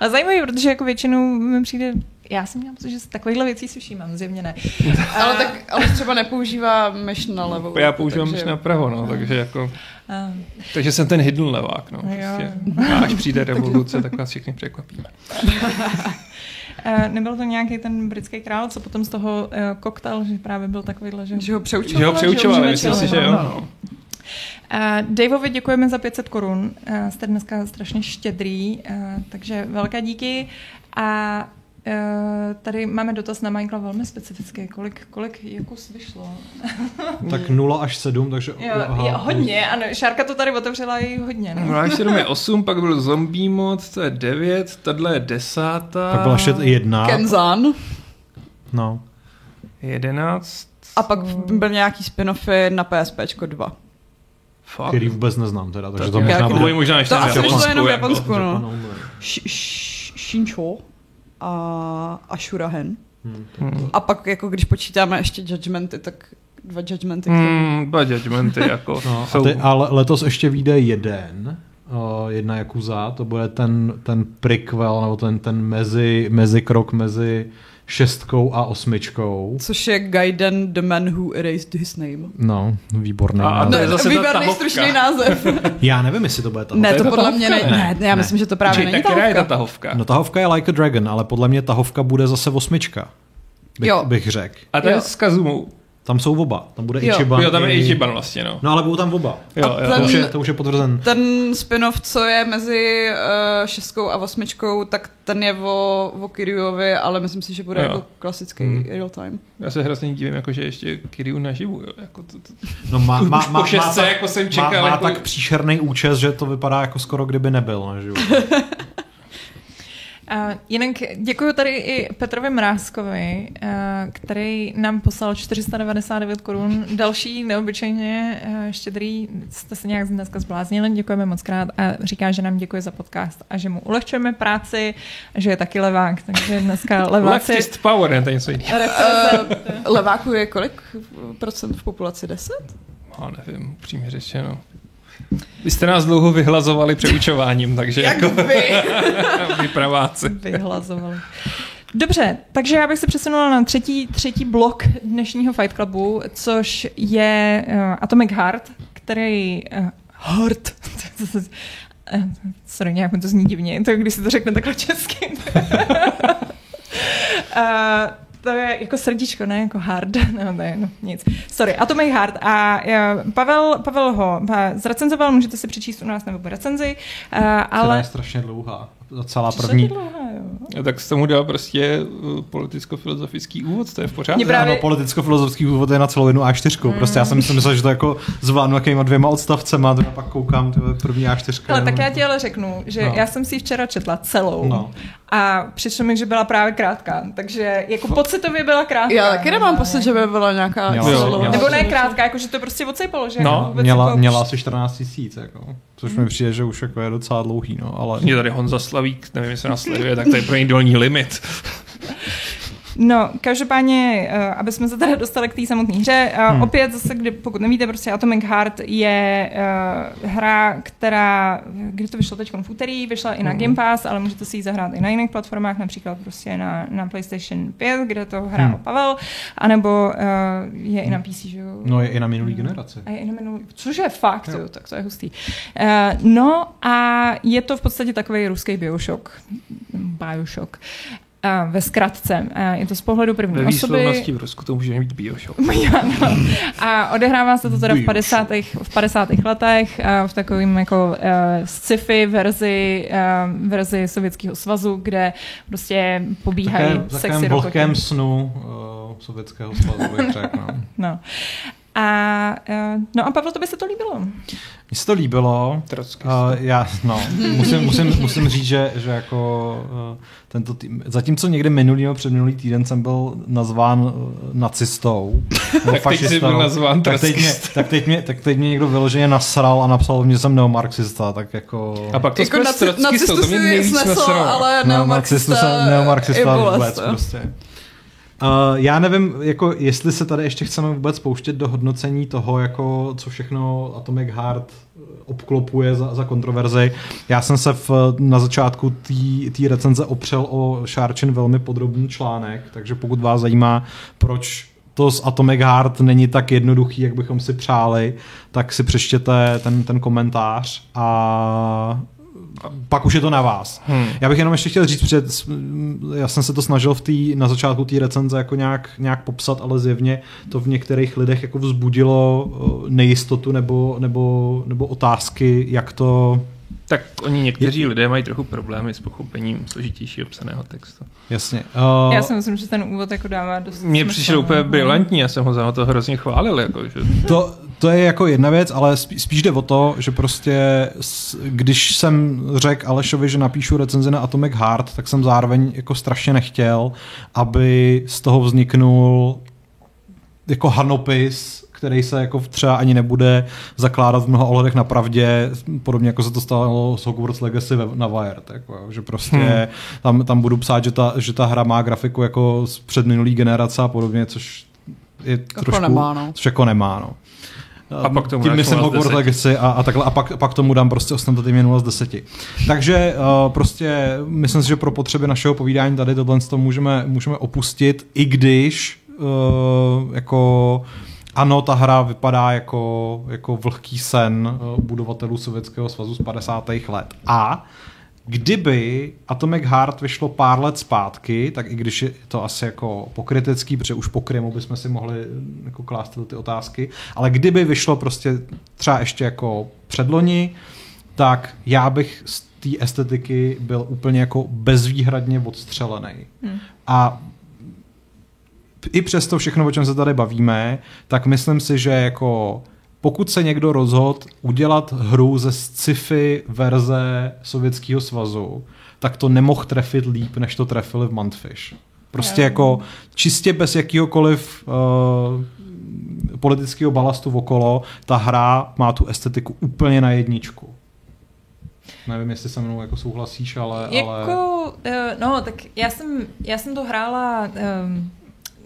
A zajímavý, protože jako většinou mi přijde já jsem měla pocit, že takovýchhle věcí si všímám, zjevně ne. ale tak ale třeba nepoužívá myš na levou. Já používám takže... myš na pravo, no, takže jako... A... Takže jsem ten hidden levák, no. Prostě. A až přijde revoluce, tak vás všichni překvapíme. Nebyl to nějaký ten britský král, co potom z toho uh, koktal, že právě byl takovýhle, že, že ho přeučoval? Že ho přeučoval, myslím si, že jo. No. Uh, Daveovi děkujeme za 500 korun, uh, jste dneska strašně štědrý, uh, takže velké díky a tady máme dotaz na Michaela velmi specifický. Kolik, kolik Jakus vyšlo? tak 0 až 7, takže... Jo, aha, je hodně, ano. Šárka to tady otevřela i hodně. No. 0 až 7 je 8, pak byl Zombie mod, to je 9, tohle je desátá. Pak byla ještě jedna. Kenzan. No. 11. A pak byl nějaký spin-offy na PSP 2. Fakt? Který vůbec neznám teda, takže to, to možná... Bylo, možná ještě to asi vyšlo jenom v Japonsku, no. Shincho a Ashurahen. Hmm. A pak, jako když počítáme ještě judgmenty, tak dva judgmenty. Hmm, dva judgmenty, jako. no, jsou... a, ty, a letos ještě vyjde jeden, uh, jedna Yakuza, to bude ten, ten prequel, nebo ten, ten mezi, mezi krok mezi šestkou a osmičkou. Což je Gaiden The Man Who Erased His Name. No, výborný a, název. Ne, zase výborný stručný název. já nevím, jestli to bude tahovka. Ne, to, to podle mě ne, ne, ne, já myslím, že to právě Čiže, není tahovka. je ta tahovka? No tahovka je Like a Dragon, ale podle mě tahovka bude zase osmička. Bych, jo. bych řekl. A to jo. je s Kazumou. Tam jsou oba. Tam bude jo. Ichiban. Jo, tam je Ichiban vlastně, no. No ale budou tam oba. Jo, jo. Ten, to, už je, to už je potvrzen. Ten spin-off, co je mezi uh, šestkou a osmičkou, tak ten je o, o Kiryuovi, ale myslím si, že bude jo. jako klasický hmm. real time. Já se hrozně divím, jako, že ještě Kiryu naživu. Jo. Jako to, to, no má, má, má, šestce, má, jako jsem čekal. Má, má jako... tak příšerný účes, že to vypadá jako skoro kdyby nebyl naživu. Uh, jinak děkuji tady i Petrovi Mrázkovi, uh, který nám poslal 499 korun. Další neobyčejně uh, štědrý, jste se nějak dneska zbláznili, děkujeme moc krát a říká, že nám děkuje za podcast a že mu ulehčujeme práci, že je taky levák, takže dneska leváci... Leftist power, ne, to něco jiného. Uh, leváků je kolik procent v populaci? 10? No, nevím, upřímně řečeno. Vy jste nás dlouho vyhlazovali přeučováním, takže Jak jako... vy? vy praváci. Vyhlazovali. Dobře, takže já bych se přesunula na třetí, třetí blok dnešního Fight Clubu, což je uh, Atomic Heart, který... Uh, Heart. sorry, nějak mi to zní divně, to když se to řekne takhle česky. uh, to je jako srdíčko, ne jako hard. No, ne, no, nic. Sorry, Atomic Hard. A uh, Pavel, Pavel ho zrecenzoval, můžete si přečíst u nás nebo recenzi. Uh, ale... Která je strašně dlouhá docela první. Dlouhá, jo. tak z tomu dal prostě politicko-filozofický úvod, to je v pořádku. Právě... No, politicko-filozofický úvod je na celou jednu A4. Mm. Prostě já jsem si myslel, že to jako zvládnu jakýma dvěma odstavcema, a pak koukám, to je první A4. Ale tak já ti ale řeknu, že no. já jsem si ji včera četla celou. No. A přišlo mi, že byla právě krátká. Takže jako pocitově byla krátká. Já taky nemám pocit, že by byla nějaká... Měla, jo, měla, Nebo ne krátká, jako že to prostě odsejpalo, že? No, měla, jako... měla asi 14 tisíc, jako. Což mi přijde, že už jako je docela dlouhý, no, ale... Mě tady Honza Slavík, nevím, jestli nás sleduje, tak to je pro něj dolní limit. No, každopádně, uh, aby jsme se teda dostali k té samotné hře, uh, hmm. opět zase, kdy, pokud nevíte, prostě Atomic Heart je uh, hra, která, kdy to vyšlo teď v úterý, vyšla i na hmm. Game Pass, ale můžete si ji zahrát i na jiných platformách, například prostě na, na PlayStation 5, kde to hrál hmm. Pavel, anebo uh, je i na PC, že jo? No, je i na minulý generaci. A je i na minulý, což je fakt, jo. jo, tak to je hustý. Uh, no a je to v podstatě takový ruský Bioshock. Bioshock. A ve zkratce. A je to z pohledu první Ve osoby. v Rusku to může mít Bioshock. ano. A odehrává se to teda v 50. v 50. letech a v takovým jako uh, sci-fi verzi, uh, verzi Sovětského svazu, kde prostě pobíhají Také, sexy vlhkém snu uh, Sovětského svazu, bych řekl. No. no. A, uh, no a Pavel, to by se to líbilo? Mně se to líbilo. Uh, já, no, musím, musím, musím říct, že, že jako uh, tento tým, zatímco někde minulý nebo předminulý týden jsem byl nazván uh, nacistou, tak fašistou, teď byl nazván tak teď, mě, tak, teď mě, tak teď mě někdo vyloženě nasral a napsal, že jsem neomarxista, tak jako... A pak to jako naci, nacistu to mě nejvíc nasral. ale neomarxista, no, neomarxista vůbec prostě. Uh, já nevím, jako jestli se tady ještě chceme vůbec pouštět do hodnocení toho, jako co všechno Atomic Heart eh, obklopuje za, za kontroverzi. Já jsem se v, na začátku té recenze opřel o Šárčin velmi podrobný článek, takže pokud vás zajímá, proč to z Atomic Heart není tak jednoduchý, jak bychom si přáli, tak si přečtěte ten, ten komentář a pak už je to na vás. Hmm. Já bych jenom ještě chtěl říct, že já jsem se to snažil v tý, na začátku té recenze jako nějak, nějak popsat, ale zjevně to v některých lidech jako vzbudilo nejistotu nebo, nebo, nebo otázky, jak to tak oni někteří je... lidé mají trochu problémy s pochopením složitějšího psaného textu. Jasně. Uh... Já si myslím, že ten úvod jako dává dost... Mně přišel úplně brilantní, já jsem ho za to hrozně chválil. Jako, že... to, to je jako jedna věc, ale spíš jde o to, že prostě když jsem řekl Alešovi, že napíšu recenzi na Atomic Heart, tak jsem zároveň jako strašně nechtěl, aby z toho vzniknul jako hanopis, který se jako třeba ani nebude zakládat v mnoha ohledech na pravdě, podobně jako se to stalo s Hogwarts Legacy na Wired, jako, že prostě hmm. tam, tam budu psát, že ta, že ta hra má grafiku jako z předminulý generace a podobně, což je jako trošku, nemá, no. což jako nemá, no. A pak tomu tím myslím Hogwarts Legacy a, a takhle. A pak, pak tomu dám prostě ostentativně 0 z 10. Takže uh, prostě myslím si, že pro potřeby našeho povídání tady tohle to můžeme, můžeme opustit, i když uh, jako ano, ta hra vypadá jako, jako vlhký sen uh, budovatelů Sovětského svazu z 50. let. A Kdyby Atomic Heart vyšlo pár let zpátky, tak i když je to asi jako pokrytecký, protože už po Krymu bychom si mohli jako klást ty otázky, ale kdyby vyšlo prostě třeba ještě jako předloni, tak já bych z té estetiky byl úplně jako bezvýhradně odstřelený. Hmm. A i přes to všechno, o čem se tady bavíme, tak myslím si, že jako pokud se někdo rozhodl udělat hru ze sci-fi verze Sovětského svazu, tak to nemohl trefit líp, než to trefili v Mantfish. Prostě yeah. jako čistě bez jakýhokoliv uh, politického balastu okolo, ta hra má tu estetiku úplně na jedničku. Nevím, jestli se mnou jako souhlasíš, ale... Jako, ale... Uh, no, tak já jsem, já jsem to hrála... Um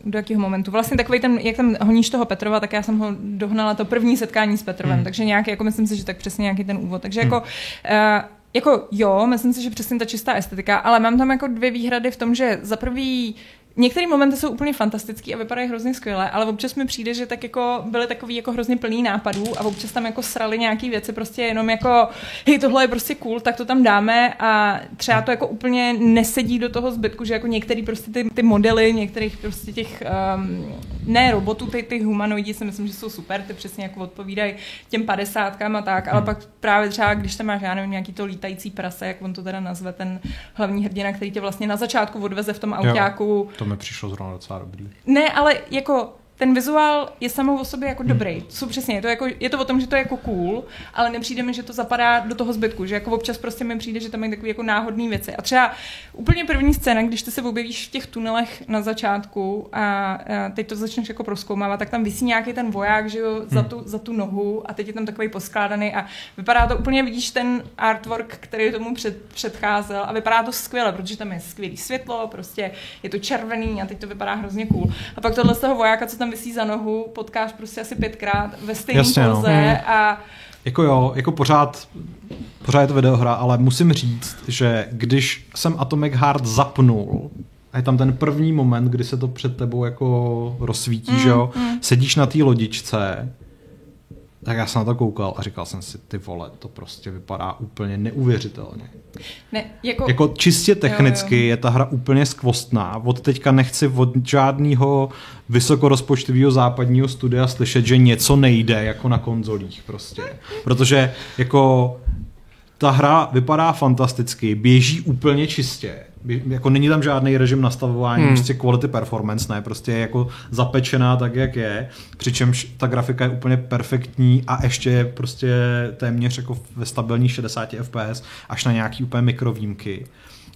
do jakého momentu. Vlastně takový ten, jak tam honíš toho Petrova, tak já jsem ho dohnala to první setkání s Petrovem, hmm. takže nějaký, jako myslím si, že tak přesně nějaký ten úvod. Takže hmm. jako uh, jako jo, myslím si, že přesně ta čistá estetika, ale mám tam jako dvě výhrady v tom, že za prvý některé momenty jsou úplně fantastické a vypadají hrozně skvěle, ale občas mi přijde, že tak jako byly takový jako hrozně plný nápadů a občas tam jako srali nějaké věci prostě jenom jako, hej, tohle je prostě cool, tak to tam dáme a třeba to jako úplně nesedí do toho zbytku, že jako některý prostě ty, ty modely některých prostě těch, um, ne robotů, ty, ty humanoidi si myslím, že jsou super, ty přesně jako odpovídají těm padesátkám a tak, ale hmm. pak právě třeba, když tam máš, já nevím, nějaký to lítající prase, jak on to teda nazve, ten hlavní hrdina, který tě vlastně na začátku odveze v tom autáku. Mi přišlo zrovna docela dobrý. Ne, ale jako ten vizuál je samou o sobě jako hmm. dobrý. Jsou přesně, je to, jako, je to o tom, že to je jako cool, ale nepřijde mi, že to zapadá do toho zbytku, že jako občas prostě mi přijde, že tam mají takové jako náhodné věci. A třeba úplně první scéna, když ty se objevíš v těch tunelech na začátku a, a teď to začneš jako proskoumávat, tak tam vysí nějaký ten voják, že jo, hmm. za, tu, za tu nohu a teď je tam takový poskládaný a vypadá to úplně, vidíš ten artwork, který tomu před, předcházel a vypadá to skvěle, protože tam je skvělý světlo, prostě je to červený a teď to vypadá hrozně cool. A pak tohle z toho vojáka, co tam tam vysí za nohu, potkáš prostě asi pětkrát ve stejné poze no. a jako jo, jako pořád, pořád je to videohra, ale musím říct, že když jsem Atomic Heart zapnul, a je tam ten první moment, kdy se to před tebou jako rozsvítí, mm, že jo, mm. sedíš na té lodičce tak já jsem na to koukal a říkal jsem si, ty vole, to prostě vypadá úplně neuvěřitelně. Ne, jako... jako čistě technicky jo, jo. je ta hra úplně skvostná. Od teďka nechci od žádného vysokorozpočtového západního studia slyšet, že něco nejde jako na konzolích prostě. Protože jako ta hra vypadá fantasticky, běží úplně čistě jako není tam žádný režim nastavování, hmm. prostě quality performance, ne, prostě je jako zapečená tak, jak je, přičemž ta grafika je úplně perfektní a ještě je prostě téměř jako ve stabilních 60 fps až na nějaký úplně mikrovýmky.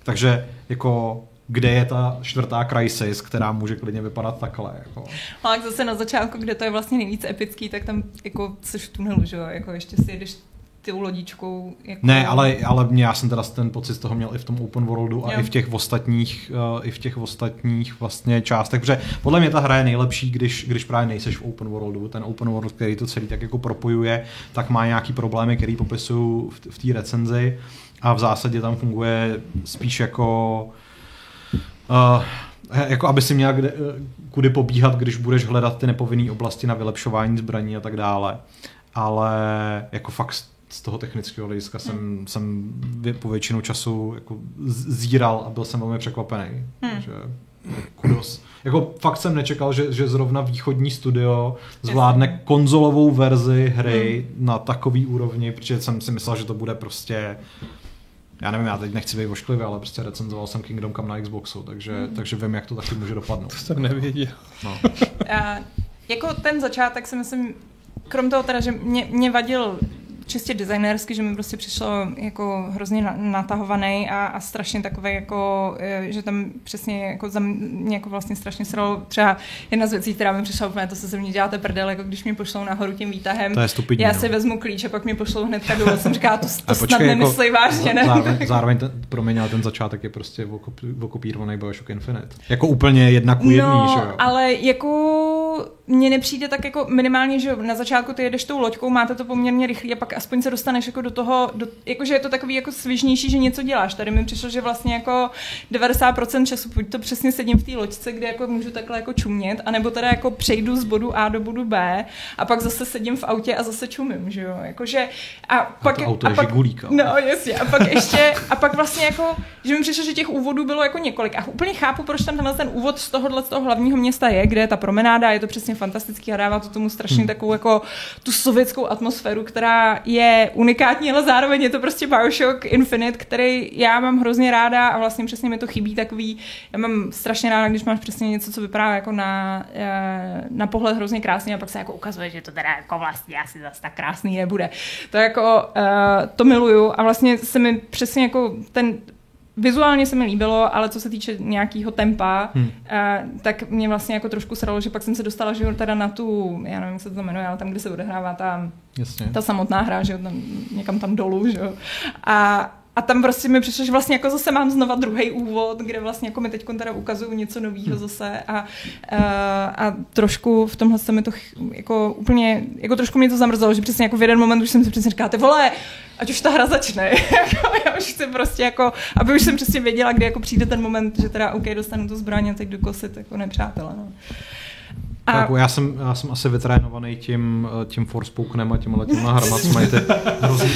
Takže jako kde je ta čtvrtá crisis, která může klidně vypadat takhle. Jako. A zase na začátku, kde to je vlastně nejvíc epický, tak tam jako seš v tunelu, že jo, jako ještě si jedeš tou lodičkou. Jako... Ne, ale, ale mě, já jsem teda ten pocit z toho měl i v tom open worldu a jo. i v těch ostatních, uh, i v těch ostatních vlastně částech, protože podle mě ta hra je nejlepší, když, když právě nejseš v open worldu. Ten open world, který to celý tak jako propojuje, tak má nějaký problémy, který popisuju v, v té recenzi a v zásadě tam funguje spíš jako uh, jako aby si měl kde, kudy pobíhat, když budeš hledat ty nepovinné oblasti na vylepšování zbraní a tak dále. Ale jako fakt z toho technického hlediska jsem, hmm. jsem po většinu času jako zíral a byl jsem velmi překvapený. Hmm. Takže kudos. Jako fakt jsem nečekal, že, že zrovna východní studio zvládne konzolovou verzi hry hmm. na takový úrovni, protože jsem si myslel, že to bude prostě já nevím, já teď nechci být ošklivý, ale prostě recenzoval jsem Kingdom Come na Xboxu, takže, hmm. takže vím, jak to taky může dopadnout. To jsem nevěděl. No. A, jako ten začátek si myslím, krom toho teda, že mě, mě vadil čistě designérsky, že mi prostě přišlo jako hrozně natahovaný a, a strašně takový jako, e, že tam přesně jako za mě jako vlastně strašně sralo třeba jedna z věcí, která mi přišla úplně, to se ze mě děláte prdel, jako když mě pošlou nahoru tím výtahem. To je stupidní, já si no. vezmu klíč a pak mě pošlou hned dolů. jsem říkala, to, to snad jako, nemyslej vážně, ne? Zároveň, zároveň ten, promiň, ale ten začátek je prostě okopírovaný Bioshock Infinite. Jako úplně jedna ku jedný, no, že jo? ale jako mně nepřijde tak jako minimálně, že na začátku ty jedeš tou loďkou, máte to poměrně rychle a pak aspoň se dostaneš jako do toho, do, jakože je to takový jako svižnější, že něco děláš. Tady mi přišlo, že vlastně jako 90% času buď to přesně sedím v té loďce, kde jako můžu takhle jako čumět, anebo teda jako přejdu z bodu A do bodu B a pak zase sedím v autě a zase čumím, že jo. Jakože, a, a pak, to auto a je pak, žigulíka. No jasně, a pak ještě, a pak vlastně jako, že mi přišlo, že těch úvodů bylo jako několik. A úplně chápu, proč tam tenhle ten úvod z tohohle z toho hlavního města je, kde je ta promenáda, je to přesně fantastický a dává to tomu strašně takovou jako tu sovětskou atmosféru, která je unikátní, ale zároveň je to prostě Bioshock Infinite, který já mám hrozně ráda a vlastně přesně mi to chybí takový, já mám strašně ráda, když máš přesně něco, co vypadá jako na, eh, na pohled hrozně krásně a pak se jako ukazuje, že to teda jako vlastně asi zase tak krásný nebude. To jako, uh, to miluju a vlastně se mi přesně jako ten Vizuálně se mi líbilo, ale co se týče nějakého tempa, hmm. uh, tak mě vlastně jako trošku sralo, že pak jsem se dostala, že teda na tu, já nevím, jak se to jmenuje, ale tam, kde se odehrává ta, Jasně. ta samotná hra, že jo, tam, někam tam dolů, že jo. A, a tam prostě mi přišlo, že vlastně jako zase mám znova druhý úvod, kde vlastně jako mi teď teda ukazují něco nového hmm. zase a, a, a, trošku v tomhle se mi to jako úplně, jako trošku mě to zamrzelo, že přesně jako v jeden moment už jsem si přesně říkala, ty vole, ať už ta hra začne. Jako, já už chci prostě jako, aby už jsem přesně věděla, kdy jako přijde ten moment, že teda OK, dostanu tu zbraň a teď jdu kosit jako nepřátele. No. A... Jako já, jsem, já jsem asi vytrénovaný tím, tím Forspokenem a těma těma mají ty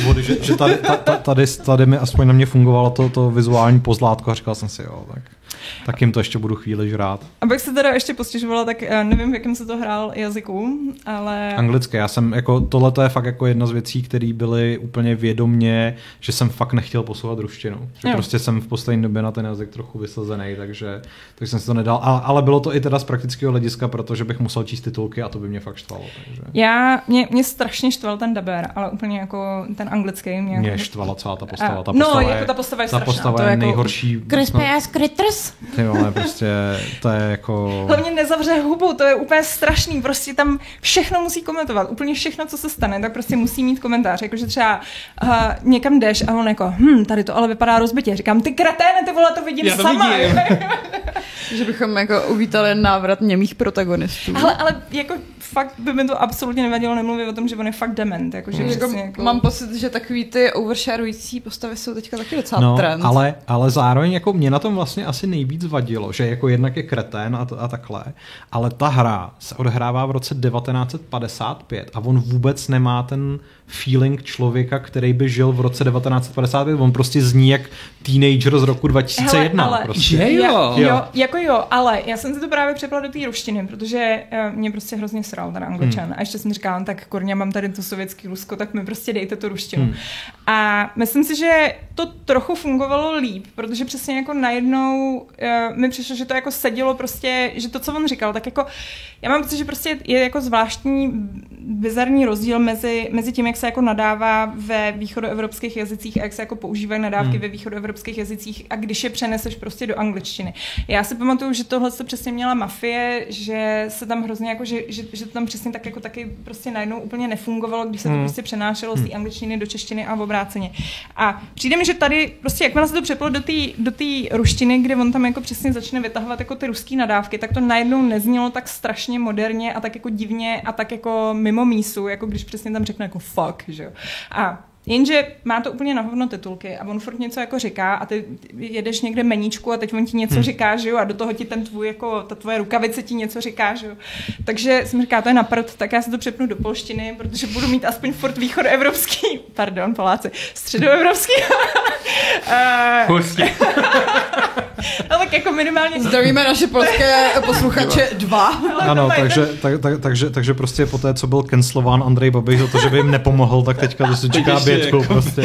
úvody, že, že tady, tady, tady, mi aspoň na mě fungovalo to, to vizuální pozlátko a říkal jsem si, jo, tak tak jim to ještě budu chvíli žrát. Abych se teda ještě postěžovala, tak eh, nevím, v jakém se to hrál jazyku, ale... Anglické. Já jsem, jako, tohle je fakt jako jedna z věcí, které byly úplně vědomně, že jsem fakt nechtěl posouvat ruštinu. Že jo. prostě jsem v poslední době na ten jazyk trochu vysazený, takže, takže jsem si to nedal. A, ale bylo to i teda z praktického hlediska, protože bych musel číst titulky a to by mě fakt štvalo. Takže... Já, mě, mě strašně štval ten daber, ale úplně jako ten anglický. Mě, mě jako... štvala celá ta postava. Ta no, postava no, je, jako ta postava je ta postava je jako nejhorší. Crispy ass critters. Ty vole, prostě to je jako... Hlavně nezavře hubu, to je úplně strašný, prostě tam všechno musí komentovat, úplně všechno, co se stane, tak prostě musí mít komentář, jakože třeba uh, někam jdeš a on jako, hm, tady to ale vypadá rozbitě, říkám, ty kreténe, ty vole, to vidím Já to sama. Vidím. že bychom jako uvítali návrat němých protagonistů. Ale, ale jako fakt by mi to absolutně nevadilo nemluvit o tom, že on je fakt dement. Jako, že jako, jako... Mám pocit, že takový ty oversharující postavy jsou teďka taky docela no, trend. Ale, ale zároveň jako mě na tom vlastně asi nejvíc vadilo, že jako jednak je kretén a, t- a takhle, ale ta hra se odehrává v roce 1955 a on vůbec nemá ten feeling člověka, který by žil v roce 1955. On prostě zní jak teenager z roku 2001. Hele, ale, prostě. Že jo? jo? Jako jo, ale já jsem si to právě přepla do té ruštiny, protože uh, mě prostě hrozně sral ten angličan. Hmm. A ještě jsem říkala, no tak kurně, mám tady to sovětský Rusko, tak mi prostě dejte tu ruštinu. Hmm. A myslím si, že to trochu fungovalo líp, protože přesně jako najednou uh, mi přišlo, že to jako sedělo prostě, že to, co on říkal, tak jako já mám pocit, že prostě je jako zvláštní bizarní rozdíl mezi, mezi tím, jak se jako nadává ve východoevropských jazycích a jak se jako používají nadávky hmm. ve východoevropských jazycích a když je přeneseš prostě do angličtiny. Já si pamatuju, že tohle se přesně měla mafie, že se tam hrozně jako, že, že, že to tam přesně tak jako taky prostě najednou úplně nefungovalo, když se to hmm. prostě přenášelo z té hmm. angličtiny do češtiny a v obráceně. A přijde mi, že tady prostě jakmile se to přeplo do té do ruštiny, kde on tam jako přesně začne vytahovat jako ty ruské nadávky, tak to najednou neznělo tak strašně moderně a tak jako divně a tak jako mimo mísu, jako když přesně tam řekne jako fuck, že jo. Jenže má to úplně na hovno titulky a on furt něco jako říká a ty jedeš někde meníčku a teď on ti něco hmm. říká, že jo, a do toho ti ten tvůj, jako ta tvoje rukavice ti něco říká, že jo. Takže jsem říká, to je naprd, tak já se to přepnu do polštiny, protože budu mít aspoň furt východoevropský, pardon, Poláci, středoevropský. Hustě. no tak jako minimálně... Zdravíme naše polské posluchače dva. Ano, takže, tak, tak, takže, takže prostě po té, co byl cancelován Andrej Babiš za to, že by jim nepomohl, tak teďka to se čeká jako... prostě.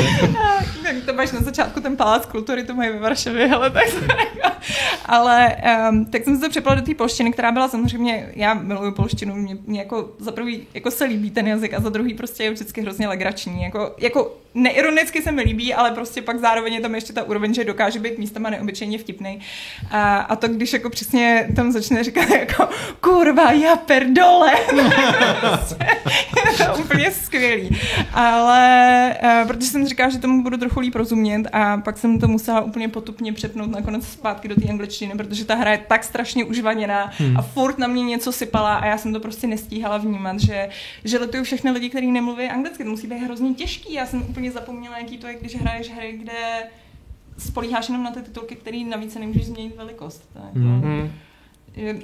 To máš na začátku ten palác kultury, to mají ve Varšavě, ale tak Ale um, tak jsem se to přepla do té polštiny, která byla samozřejmě, já miluju polštinu, mě, mě jako za prvý jako se líbí ten jazyk a za druhý prostě je vždycky hrozně legrační. Jako, jako neironicky se mi líbí, ale prostě pak zároveň je tam ještě ta úroveň, že dokáže být místama neobyčejně vtipný. A, a to, když jako přesně tam začne říkat jako kurva, já perdole. je to úplně skvělý. Ale uh, protože jsem říkala, že tomu budu trochu líp rozumět a pak jsem to musela úplně potupně přepnout nakonec zpátky do té angličtiny, protože ta hra je tak strašně užvaněná hmm. a furt na mě něco sypala a já jsem to prostě nestíhala vnímat, že, že letují všechny lidi, kteří nemluví anglicky. To musí být hrozně těžký. Já jsem úplně zapomněla, jaký to je, když hraješ hry, kde spolíháš jenom na ty titulky, které navíc nemůžeš změnit velikost. Tak, mm-hmm.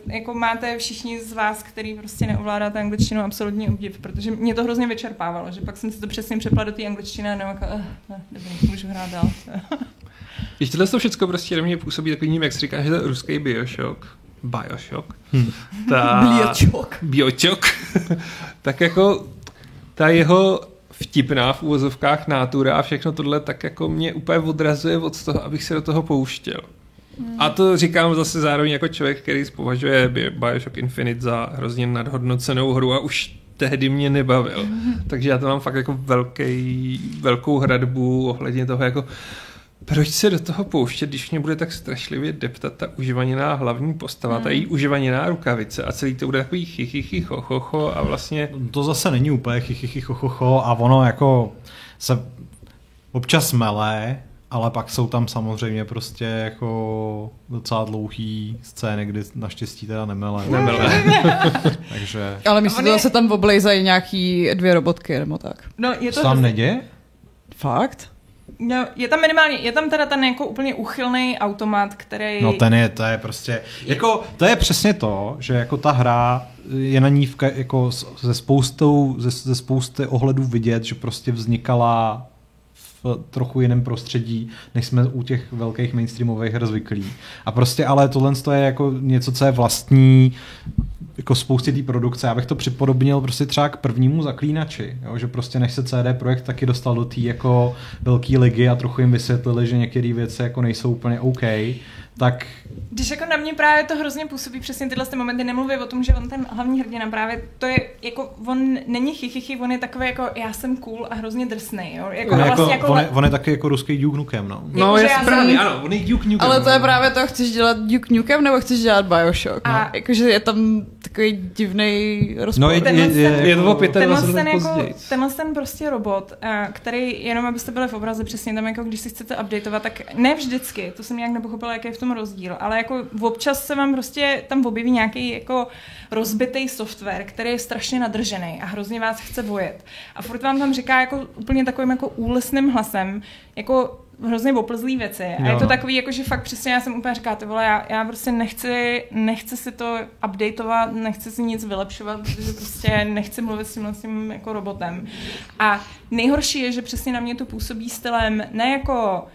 Jako máte všichni z vás, který prostě neovládáte angličtinu, absolutní obdiv, protože mě to hrozně vyčerpávalo, že pak jsem si to přesně přepla do té angličtiny a nebo jako, uh, uh, dobrý, můžu hrát dál. Když tohle to všechno prostě na mě působí takovým, jak se říká, že to je ruský Bioshock, Bioshock, hmm. ta... Bioshock. Bioshock. tak jako ta jeho vtipná v úvozovkách nátura a všechno tohle tak jako mě úplně odrazuje od toho, abych se do toho pouštěl. Hmm. A to říkám zase zároveň jako člověk, který považuje Bioshock Infinite za hrozně nadhodnocenou hru a už tehdy mě nebavil. Hmm. Takže já to mám fakt jako velký, velkou hradbu ohledně toho, jako proč se do toho pouštět, když mě bude tak strašlivě deptat ta užívaněná hlavní postava, hmm. ta její užívaněná rukavice a celý to bude takový chichychy chochocho a vlastně... To zase není úplně chichychy chochocho a ono jako se občas melé, ale pak jsou tam samozřejmě prostě jako docela dlouhý scény, kdy naštěstí teda nemele. Nemele. Takže... Ale myslím, že se tam oblejzají nějaký dvě robotky nebo tak. No, je to tam neděje? Fakt? No, je tam minimálně, je tam teda ten jako úplně uchylný automat, který... No ten je, to je prostě, jako, to je přesně to, že jako ta hra je na ní v, jako ze spoustou, ze, ze spousty ohledů vidět, že prostě vznikala trochu jiném prostředí, než jsme u těch velkých mainstreamových her zvyklí. A prostě ale tohle je jako něco, co je vlastní jako spoustě té produkce. Já bych to připodobnil prostě třeba k prvnímu zaklínači, jo? že prostě než se CD Projekt taky dostal do té jako velké ligy a trochu jim vysvětlili, že některé věci jako nejsou úplně OK, tak... Když jako na mě právě to hrozně působí přesně tyhle ty momenty, nemluví o tom, že on ten hlavní hrdina právě, to je jako, on není chichychy, on je takový jako, já jsem cool a hrozně drsný, jo. Jako, on, vlastně jako, jako, on, je, on je taky jako ruský Duke Nukem, no. No, jako, je správný, jsem... ano, on je Duke Nukem. Ale to je no. právě to, chceš dělat Duke Nukem nebo chceš dělat Bioshock, a... no? Jakože je tam takový divný rozpor. No, je, je, je, je, to tenhle ten, jako, tenhle ten prostě robot, eh, který, jenom abyste byli v obraze, přesně tam jako, když si chcete updateovat, tak ne vždycky, to jsem nějak nepochopila, jaký je v tom rozdíl, ale jako občas se vám prostě tam objeví nějaký jako rozbitý software, který je strašně nadržený a hrozně vás chce vojet. A furt vám tam říká jako úplně takovým jako úlesným hlasem, jako hrozně oplzlý věci. A jo. je to takový, jako že fakt přesně já jsem úplně říká, ty vole, já, já prostě nechci, nechci si to updateovat, nechci si nic vylepšovat, protože prostě nechci mluvit s tímhle s tím jako robotem. A nejhorší je, že přesně na mě to působí stylem ne jako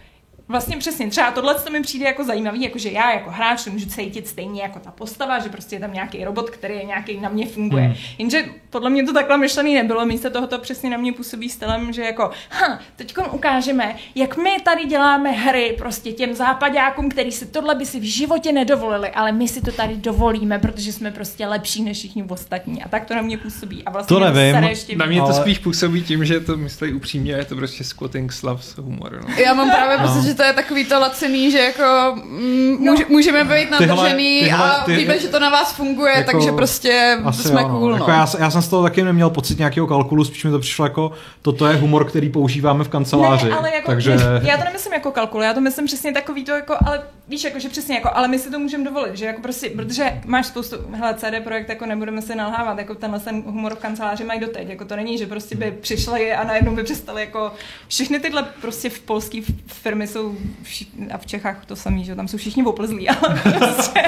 Vlastně přesně, třeba tohle to mi přijde jako zajímavý, jako že já jako hráč můžu cítit stejně jako ta postava, že prostě je tam nějaký robot, který je nějaký na mě funguje. Hmm. Jenže podle mě to takhle myšlený nebylo, místo toho to přesně na mě působí stylem, že jako, ha, teď ukážeme, jak my tady děláme hry prostě těm západákům, který si tohle by si v životě nedovolili, ale my si to tady dovolíme, protože jsme prostě lepší než všichni ostatní. A tak to na mě působí. A vlastně to nevím. Ještě na mě ale... to spíš působí tím, že to myslí upřímně, je to prostě squatting slavs humor. No. Já mám právě no. pocit, že to je takový to lacený, že jako mm, no. můžeme být nadržený tyhle, a ty, víme, že to na vás funguje, jako, takže prostě jsme jo, no. cool. No. Jako já, já jsem z toho taky neměl pocit nějakého kalkulu, spíš mi to přišlo jako, toto je humor, který používáme v kanceláři. Ne, ale jako, takže... já to nemyslím jako kalkul, já to myslím přesně takový to jako, ale víš, jako, že přesně jako, ale my si to můžeme dovolit, že jako prostě, protože máš spoustu, hele, CD projekt, jako nebudeme se nalhávat, jako tenhle ten humor v kanceláři mají doteď, jako to není, že prostě by přišli a najednou by přestali jako, všechny tyhle prostě v polské firmy jsou a v Čechách to samý, že tam jsou všichni oplzlí, ale prostě,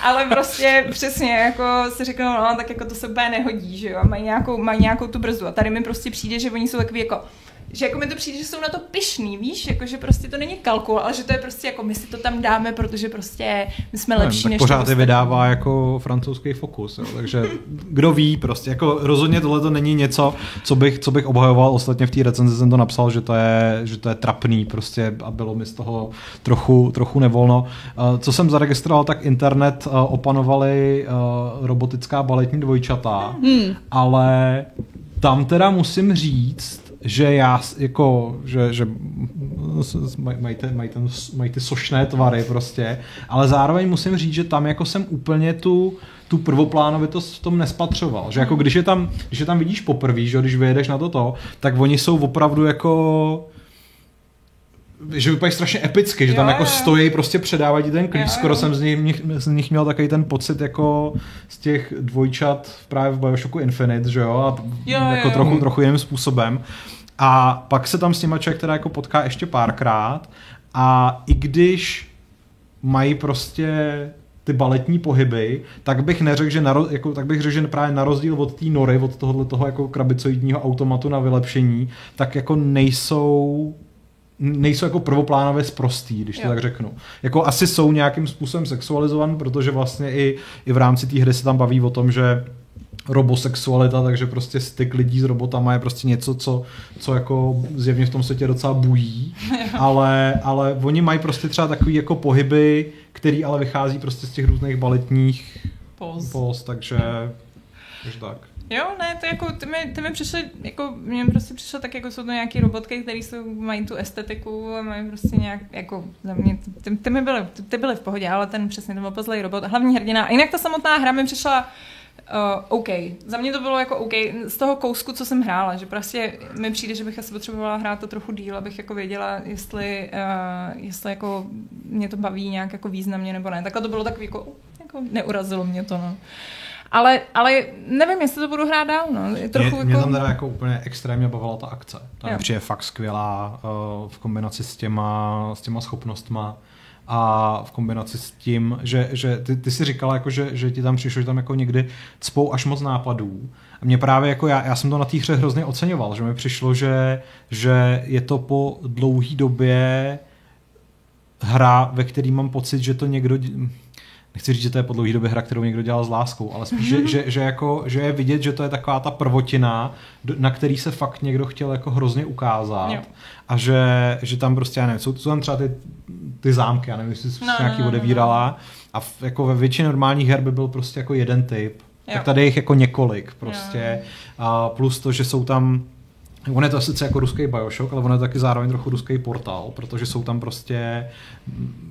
ale prostě přesně jako si řeknou, no tak jako to se úplně nehodí, že jo, mají nějakou, mají nějakou tu brzdu a tady mi prostě přijde, že oni jsou takový jako, že jako mi to přijde, že jsou na to pišný, víš, jako že prostě to není kalkul, ale že to je prostě jako my si to tam dáme, protože prostě my jsme lepší tak než pořád je vydává jako francouzský fokus, jo, takže kdo ví, prostě jako rozhodně tohle to není něco, co bych, co bych obhajoval, ostatně v té recenzi jsem to napsal, že to je, že to je trapný prostě a bylo mi z toho trochu, trochu nevolno. Co jsem zaregistroval, tak internet opanovali robotická baletní dvojčata, hmm. ale tam teda musím říct, že já jako, že, že mají, ten, mají, ten, mají ty sošné tvary prostě, ale zároveň musím říct, že tam jako jsem úplně tu, tu prvoplánovitost v tom nespatřoval. Že jako když je tam, když je tam vidíš poprvé, že když vyjedeš na toto, tak oni jsou opravdu jako že vypadají strašně epicky, že jo, tam jako jo. stojí, prostě předávají ti ten klíč. Jo, Skoro jo. jsem z nich, z nich měl takový ten pocit jako z těch dvojčat právě v Bioshocku Infinite, že jo, a jo, jako jo, trochu, trochu jiným způsobem. A pak se tam s těma člověk teda jako potká ještě párkrát a i když mají prostě ty baletní pohyby, tak bych neřekl, že, na, jako, tak bych řekl, že právě na rozdíl od té nory, od tohohle toho jako krabicoidního automatu na vylepšení, tak jako nejsou nejsou jako prvoplánově zprostý, když to jo. tak řeknu. Jako asi jsou nějakým způsobem sexualizovan, protože vlastně i, i v rámci té hry se tam baví o tom, že robosexualita, takže prostě styk lidí s robotama je prostě něco, co, co jako zjevně v tom světě docela bují, ale, ale oni mají prostě třeba takový jako pohyby, který ale vychází prostě z těch různých baletních post, takže, takže tak. Jo, ne, to jako, ty mi, ty mi přišly, jako, mně prostě přišlo tak, jako jsou to nějaký robotky, které jsou, mají tu estetiku a mají prostě nějak, jako, za mě, ty, ty mi byly, ty, ty byly v pohodě, ale ten přesně, ten opozlej robot, hlavní hrdina. A jinak ta samotná hra mi přišla, Uh, OK. Za mě to bylo jako OK. Z toho kousku, co jsem hrála, že prostě mi přijde, že bych asi potřebovala hrát to trochu díl, abych jako věděla, jestli, uh, jestli jako mě to baví nějak jako významně nebo ne. Takhle to bylo takový jako, jako neurazilo mě to, no. Ale, ale nevím, jestli to budu hrát dál. No. Je trochu mě, jako... mě tam teda jako úplně extrémně bavila ta akce. Ta je fakt skvělá uh, v kombinaci s těma, s těma schopnostma a v kombinaci s tím, že, že ty, ty si říkala, jako, že, že ti tam přišlo, že tam jako někdy cpou až moc nápadů. A mě právě jako já, já jsem to na té hře hrozně oceňoval, že mi přišlo, že, že je to po dlouhé době hra, ve který mám pocit, že to někdo nechci říct, že to je po dlouhé době hra, kterou někdo dělal s láskou, ale spíš, že, že, že, jako, že je vidět, že to je taková ta prvotina, na který se fakt někdo chtěl jako hrozně ukázat jo. a že, že tam prostě, já nevím, jsou, jsou tam třeba ty, ty zámky, já nevím, jestli jsi no, nějaký no, no, odevírala no, no. a v, jako ve většině normálních her by byl prostě jako jeden typ, jo. tak tady je jich jako několik prostě jo. a plus to, že jsou tam On je to sice jako ruský Bioshock, ale on je taky zároveň trochu ruský portál, protože jsou tam prostě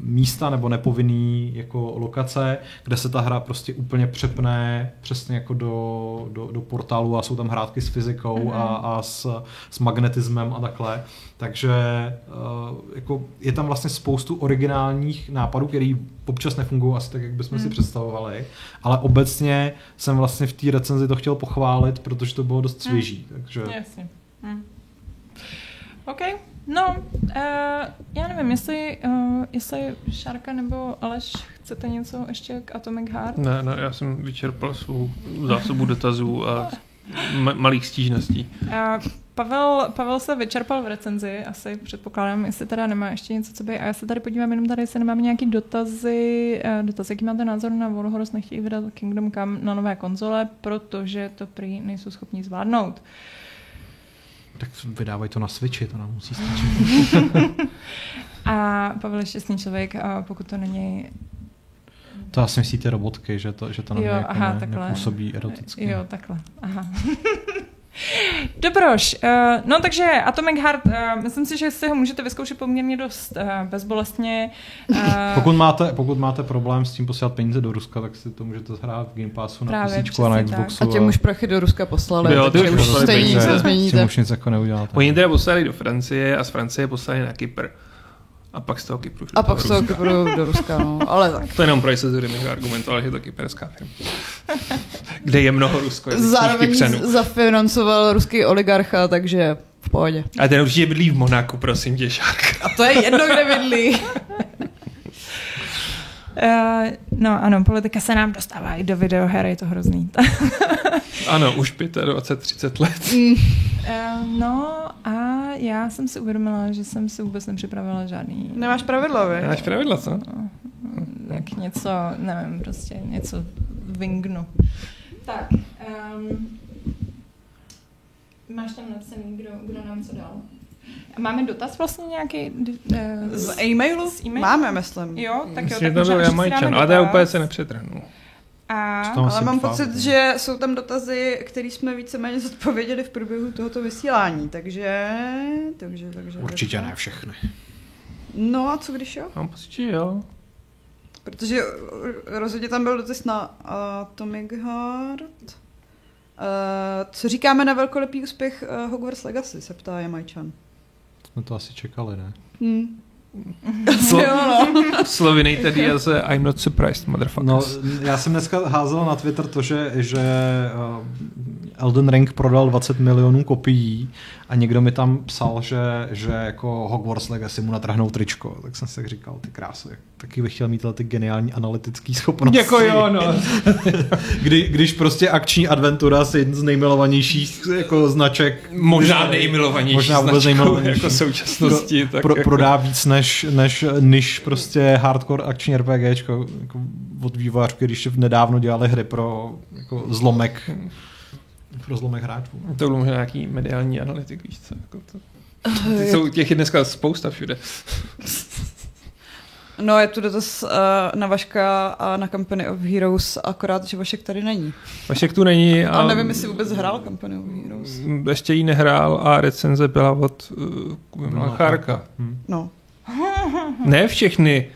místa nebo nepovinný jako lokace, kde se ta hra prostě úplně přepne přesně jako do, do, do portálu a jsou tam hrátky s fyzikou mm-hmm. a, a s, s magnetismem a takhle. Takže uh, jako je tam vlastně spoustu originálních nápadů, které občas nefungují asi tak, jak bychom mm. si představovali, ale obecně jsem vlastně v té recenzi to chtěl pochválit, protože to bylo dost svěží. Mm. Takže... Jasně. Hmm. OK, no, uh, já nevím, jestli, uh, jestli Šárka nebo Aleš chcete něco ještě k Atomic Heart? Ne, ne, já jsem vyčerpal svou zásobu dotazů a ma- malých stížností. Uh, Pavel, Pavel se vyčerpal v recenzi, asi předpokládám, jestli teda nemá ještě něco, co by. A já se tady podívám jenom tady, jestli nemáme nějaký dotazy, dotazy, jaký máte názor na Warhorse, nechtějí vydat Kingdom Come na nové konzole, protože to prý nejsou schopni zvládnout. Uh, tak vydávají to na Switchi, to nám musí stačit. a Pavel je šťastný člověk, a pokud to není to asi myslíte robotky, že to, že to na mě jo, jako aha, ne, nepůsobí eroticky. Jo, takhle. Aha. Dobroš, uh, no takže Atomic Heart, uh, myslím si, že si ho můžete vyzkoušet poměrně dost uh, bezbolestně. Uh, pokud, máte, pokud máte problém s tím posílat peníze do Ruska, tak si to můžete zhrát v Game Passu na Právě, PC a na Xboxu. Tak. A těm už prachy do Ruska poslali, jo, takže už stejně nic nezměníte. Tím už nic jako neuděláte. Oni teda poslali do Francie a z Francie poslali na Kypr. A pak z toho Kypru A pak z toho Kypru do Ruska, no. Ale tak. To je jenom pro jistotu, kdybych argumentoval, že je to kyperská firma. Kde je mnoho rusko Zároveň kypřanů. zafinancoval ruský oligarcha, takže v pohodě. A ten určitě bydlí v Monaku, prosím tě, Šárka. A to je jedno, kde bydlí. Uh, no ano, politika se nám dostává i do videoher, je to hrozný. ano, už 25, 30 let. Uh, no a já jsem si uvědomila, že jsem si vůbec nepřipravila žádný... Nemáš pravidlo, vy? Nemáš pravidlo, co? No, tak něco, nevím, prostě něco vingnu. Tak, um, máš tam napsaný, kdo, kdo nám co dal? Máme dotaz vlastně nějaký z e-mailu? Z e-mailu? Máme, myslím. Jo, tak jo. Tak to byl Jamajčan, ale já úplně se nepřetrhnu. A, ale mám pocit, že jsou tam dotazy, které jsme víceméně zodpověděli v průběhu tohoto vysílání, takže... takže, takže Určitě ne všechny. No a co když jo? Mám pocit, že jo. Protože rozhodně tam byl dotaz na Atomic Heart. Uh, co říkáme na velkolepý úspěch uh, Hogwarts Legacy, se ptá Jamajčan. Jsme to asi čekali, ne? Hmm. Slo- Slovinejte Diaze, I'm not surprised, motherfuckers. No, já jsem dneska házel na Twitter to, že, že Elden Ring prodal 20 milionů kopií a někdo mi tam psal, že, že jako Hogwarts Legacy mu natrhnou tričko. Tak jsem si tak říkal, ty krásy, taky bych chtěl mít ty geniální analytické schopnosti. Jako jo, no. Kdy, když prostě akční adventura je jeden z nejmilovanějších jako značek. Možná nejmilovanější možná vůbec nejmilovanější. jako současnosti. Pro, tak pro, jako... Prodá víc než, než, než prostě hardcore akční RPG jako od vývojářů, když nedávno dělali hry pro jako zlomek pro zlomek hráčů. To bylo možná nějaký mediální analytik, víš co? Jako to... Jsou těch je dneska spousta všude. No, je tu dotaz uh, na Vaška a na Company of Heroes, akorát, že Vašek tady není. Vašek tu není. A, a nevím, jestli vůbec hrál Company of Heroes. Ještě jí nehrál a recenze byla od uh, no, Chárka. Hmm. No. Ne všechny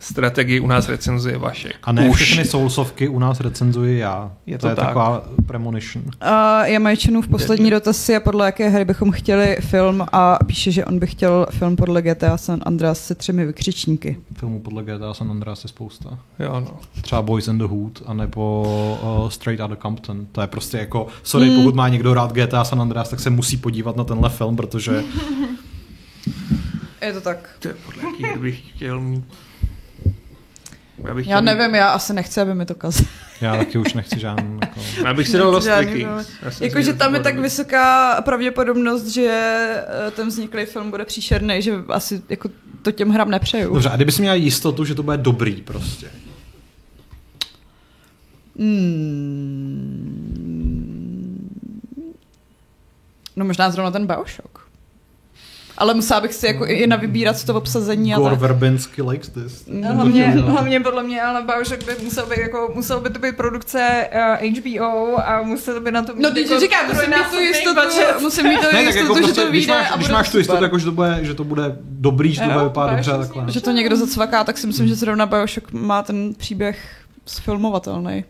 strategii u nás recenzuje Vašek. A ne Už. všechny Soulsovky u nás recenzuji já. Je to, to je tak. taková premonition. Uh, Jamajčanův poslední dotaz je, podle jaké hry bychom chtěli film a píše, že on by chtěl film podle GTA San Andreas se třemi vykřičníky. Filmů podle GTA San Andreas je spousta. Jo, no. Třeba Boys in the Hood, anebo uh, Straight Outta Compton. To je prostě jako, sorry, hmm. pokud má někdo rád GTA San Andreas, tak se musí podívat na tenhle film, protože je to tak. To je podle jaký bych chtěl mít. Já, bych já nevím, já asi nechci, aby mi to kazil. Já taky už nechci žádný. Jako... Já bych si dal Lost Jakože tam je tak vysoká pravděpodobnost, že eh, ten vzniklý film bude příšerný, že asi jako to těm hrám nepřeju. Dobře, a kdybys měl jistotu, že to bude dobrý prostě? Hmm. No možná zrovna ten Bioshock ale musela bych si jako i navybírat to obsazení. Gore Verbensky likes this. Hlavně, hlavně podle mě, ale Bioshock by musel být, jako, musel by to být produkce uh, eh, HBO a musel by na to být No, když jako říkám, musím mít tu jistotu, musím mít tu jistotu, jako že prostě, to vyjde a Když máš tu jistotu, jako, že, to bude, že to bude dobrý, že to bude vypadat dobře, takhle. Že to někdo zacvaká, tak si myslím, že zrovna Bioshock má ten příběh sfilmovatelný.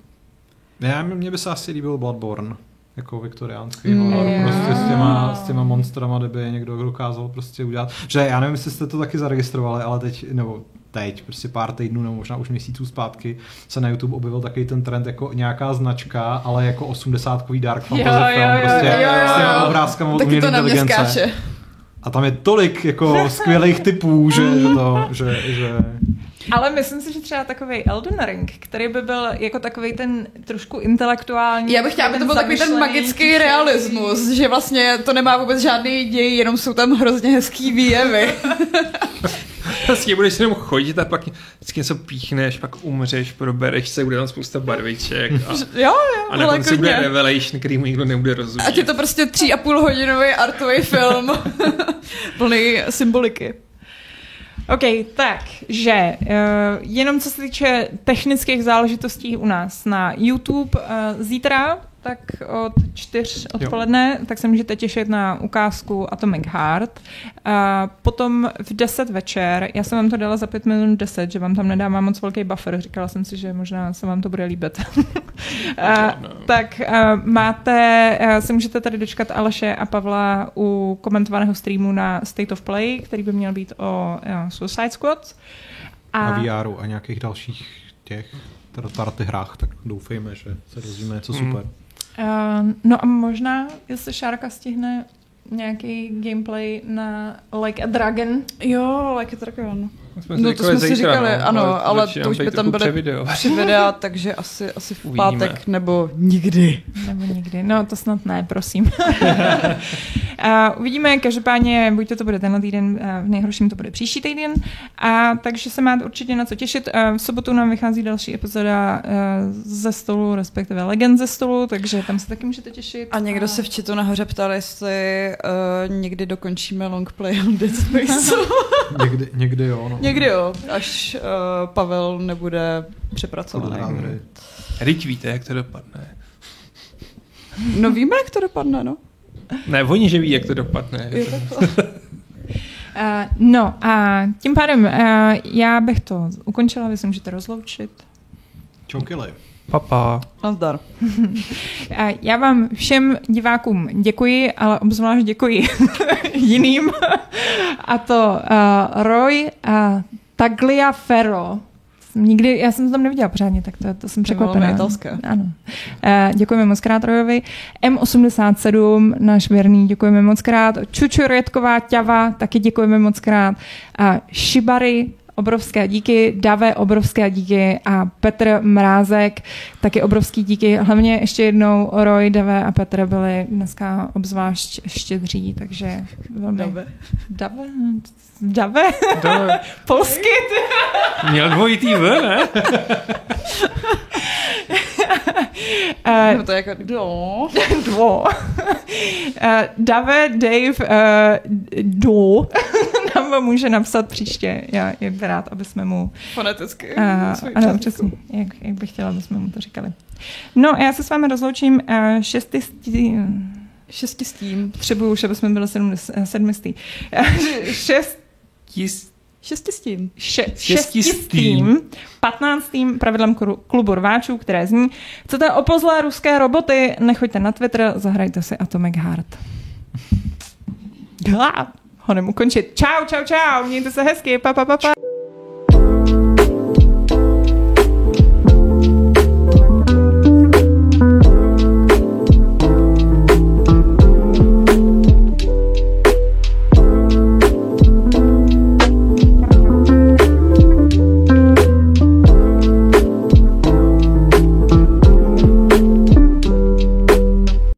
Já, mně by se asi líbil Bloodborne jako viktoriánský mm, horor, yeah. prostě s těma, s těma monstrama, kdyby je někdo dokázal prostě udělat. Že já nevím, jestli jste to taky zaregistrovali, ale teď, nebo teď, prostě pár týdnů nebo možná už měsíců zpátky se na YouTube objevil takový ten trend jako nějaká značka, ale jako 80 dark fantasy jo, film, jo, prostě jo, jo, s těma obrázkama od umělé inteligence. A tam je tolik jako skvělých typů, že, že to, že, že ale myslím si, že třeba takový Elden Ring, který by byl jako takový ten trošku intelektuální. Já bych chtěla, aby to byl takový ten magický realismus, že vlastně to nemá vůbec žádný děj, jenom jsou tam hrozně hezký výjevy. Vlastně budeš jenom chodit a pak vždycky něco píchneš, pak umřeš, probereš se, bude tam spousta barviček. A, jo, jo, a na konci bude Revelation, který mu nikdo nebude rozumět. A je to prostě tři a půl hodinový artový film, plný symboliky. OK, takže uh, jenom co se týče technických záležitostí u nás na YouTube, uh, zítra tak od čtyř odpoledne, jo. tak se můžete těšit na ukázku Atomic Heart. A potom v 10 večer, já jsem vám to dala za pět minut 10, že vám tam nedávám moc velký buffer, říkala jsem si, že možná se vám to bude líbit. a, tak a, máte, a, se můžete tady dočkat Aleše a Pavla u komentovaného streamu na State of Play, který by měl být o a, Suicide Squad. A, a VRu a nějakých dalších těch party hrách, tak doufejme, že se dozvíme něco mm. Uh, no a možná, jestli Šárka stihne nějaký gameplay na Like a Dragon. Jo, Like a Dragon. Jsme no to jsme si říkali, no, ano, ale, ale to už by tam byly video. tři videa, takže asi, asi v Uvidíme. pátek nebo nikdy. Nebo nikdy, no to snad ne, prosím. uh, uvidíme, každopádně buď to, to bude tenhle týden, uh, v nejhorším to bude příští týden, a takže se máte určitě na co těšit. Uh, v sobotu nám vychází další epizoda uh, ze stolu, respektive Legend ze stolu, takže tam se taky můžete těšit. A někdo a... se v chatu nahoře ptal, jestli uh, někdy dokončíme longplay on Dead Space. někdy, někdy jo, no. Někdy jo, až uh, Pavel nebude přepracovaný. Teď víte, jak to dopadne. No víme, jak to dopadne, no. Ne, oni, že ví, jak to dopadne. uh, no a tím pádem uh, já bych to ukončila, vy se můžete rozloučit. Čoukili. Papa. Nazdar. Já vám všem divákům děkuji, ale obzvlášť děkuji jiným. A to uh, Roy a Tagliaferro. Nikdy, já jsem to tam neviděla pořádně, tak to, to jsem překvapená. italské. Ano. Uh, děkujeme moc krát Rojovi. M87, náš věrný, děkujeme moc krát. Čučuretková ťava, taky děkujeme moc krát. Uh, Shibari, obrovské díky, Dave obrovské díky a Petr Mrázek taky obrovský díky. Hlavně ještě jednou Roy, Dave a Petr byli dneska obzvlášť štědří, takže velmi... Dave. Dave? Dave? Dave. Polsky? Měl dvojitý V, ne? Uh, no to je jako dvo. dvo. Uh, Dave, Dave, uh, do nám může napsat příště. Já bych rád, aby jsme mu... Foneticky. Uh, ano, přesně. Jak, jak bych chtěla, aby jsme mu to říkali. No, já se s vámi rozloučím uh, šestistí... Šestistím. Potřebuju už, aby jsme byli sedmistý. Šest... Šestistým. Še, šestistým. Patnáctým pravidlem klubu rváčů, které zní, chcete opozlé ruské roboty, nechoďte na Twitter, zahrajte si Atomic Heart. Honem ukončit. Čau, čau, čau, mějte se hezky, pa, pa, pa, pa.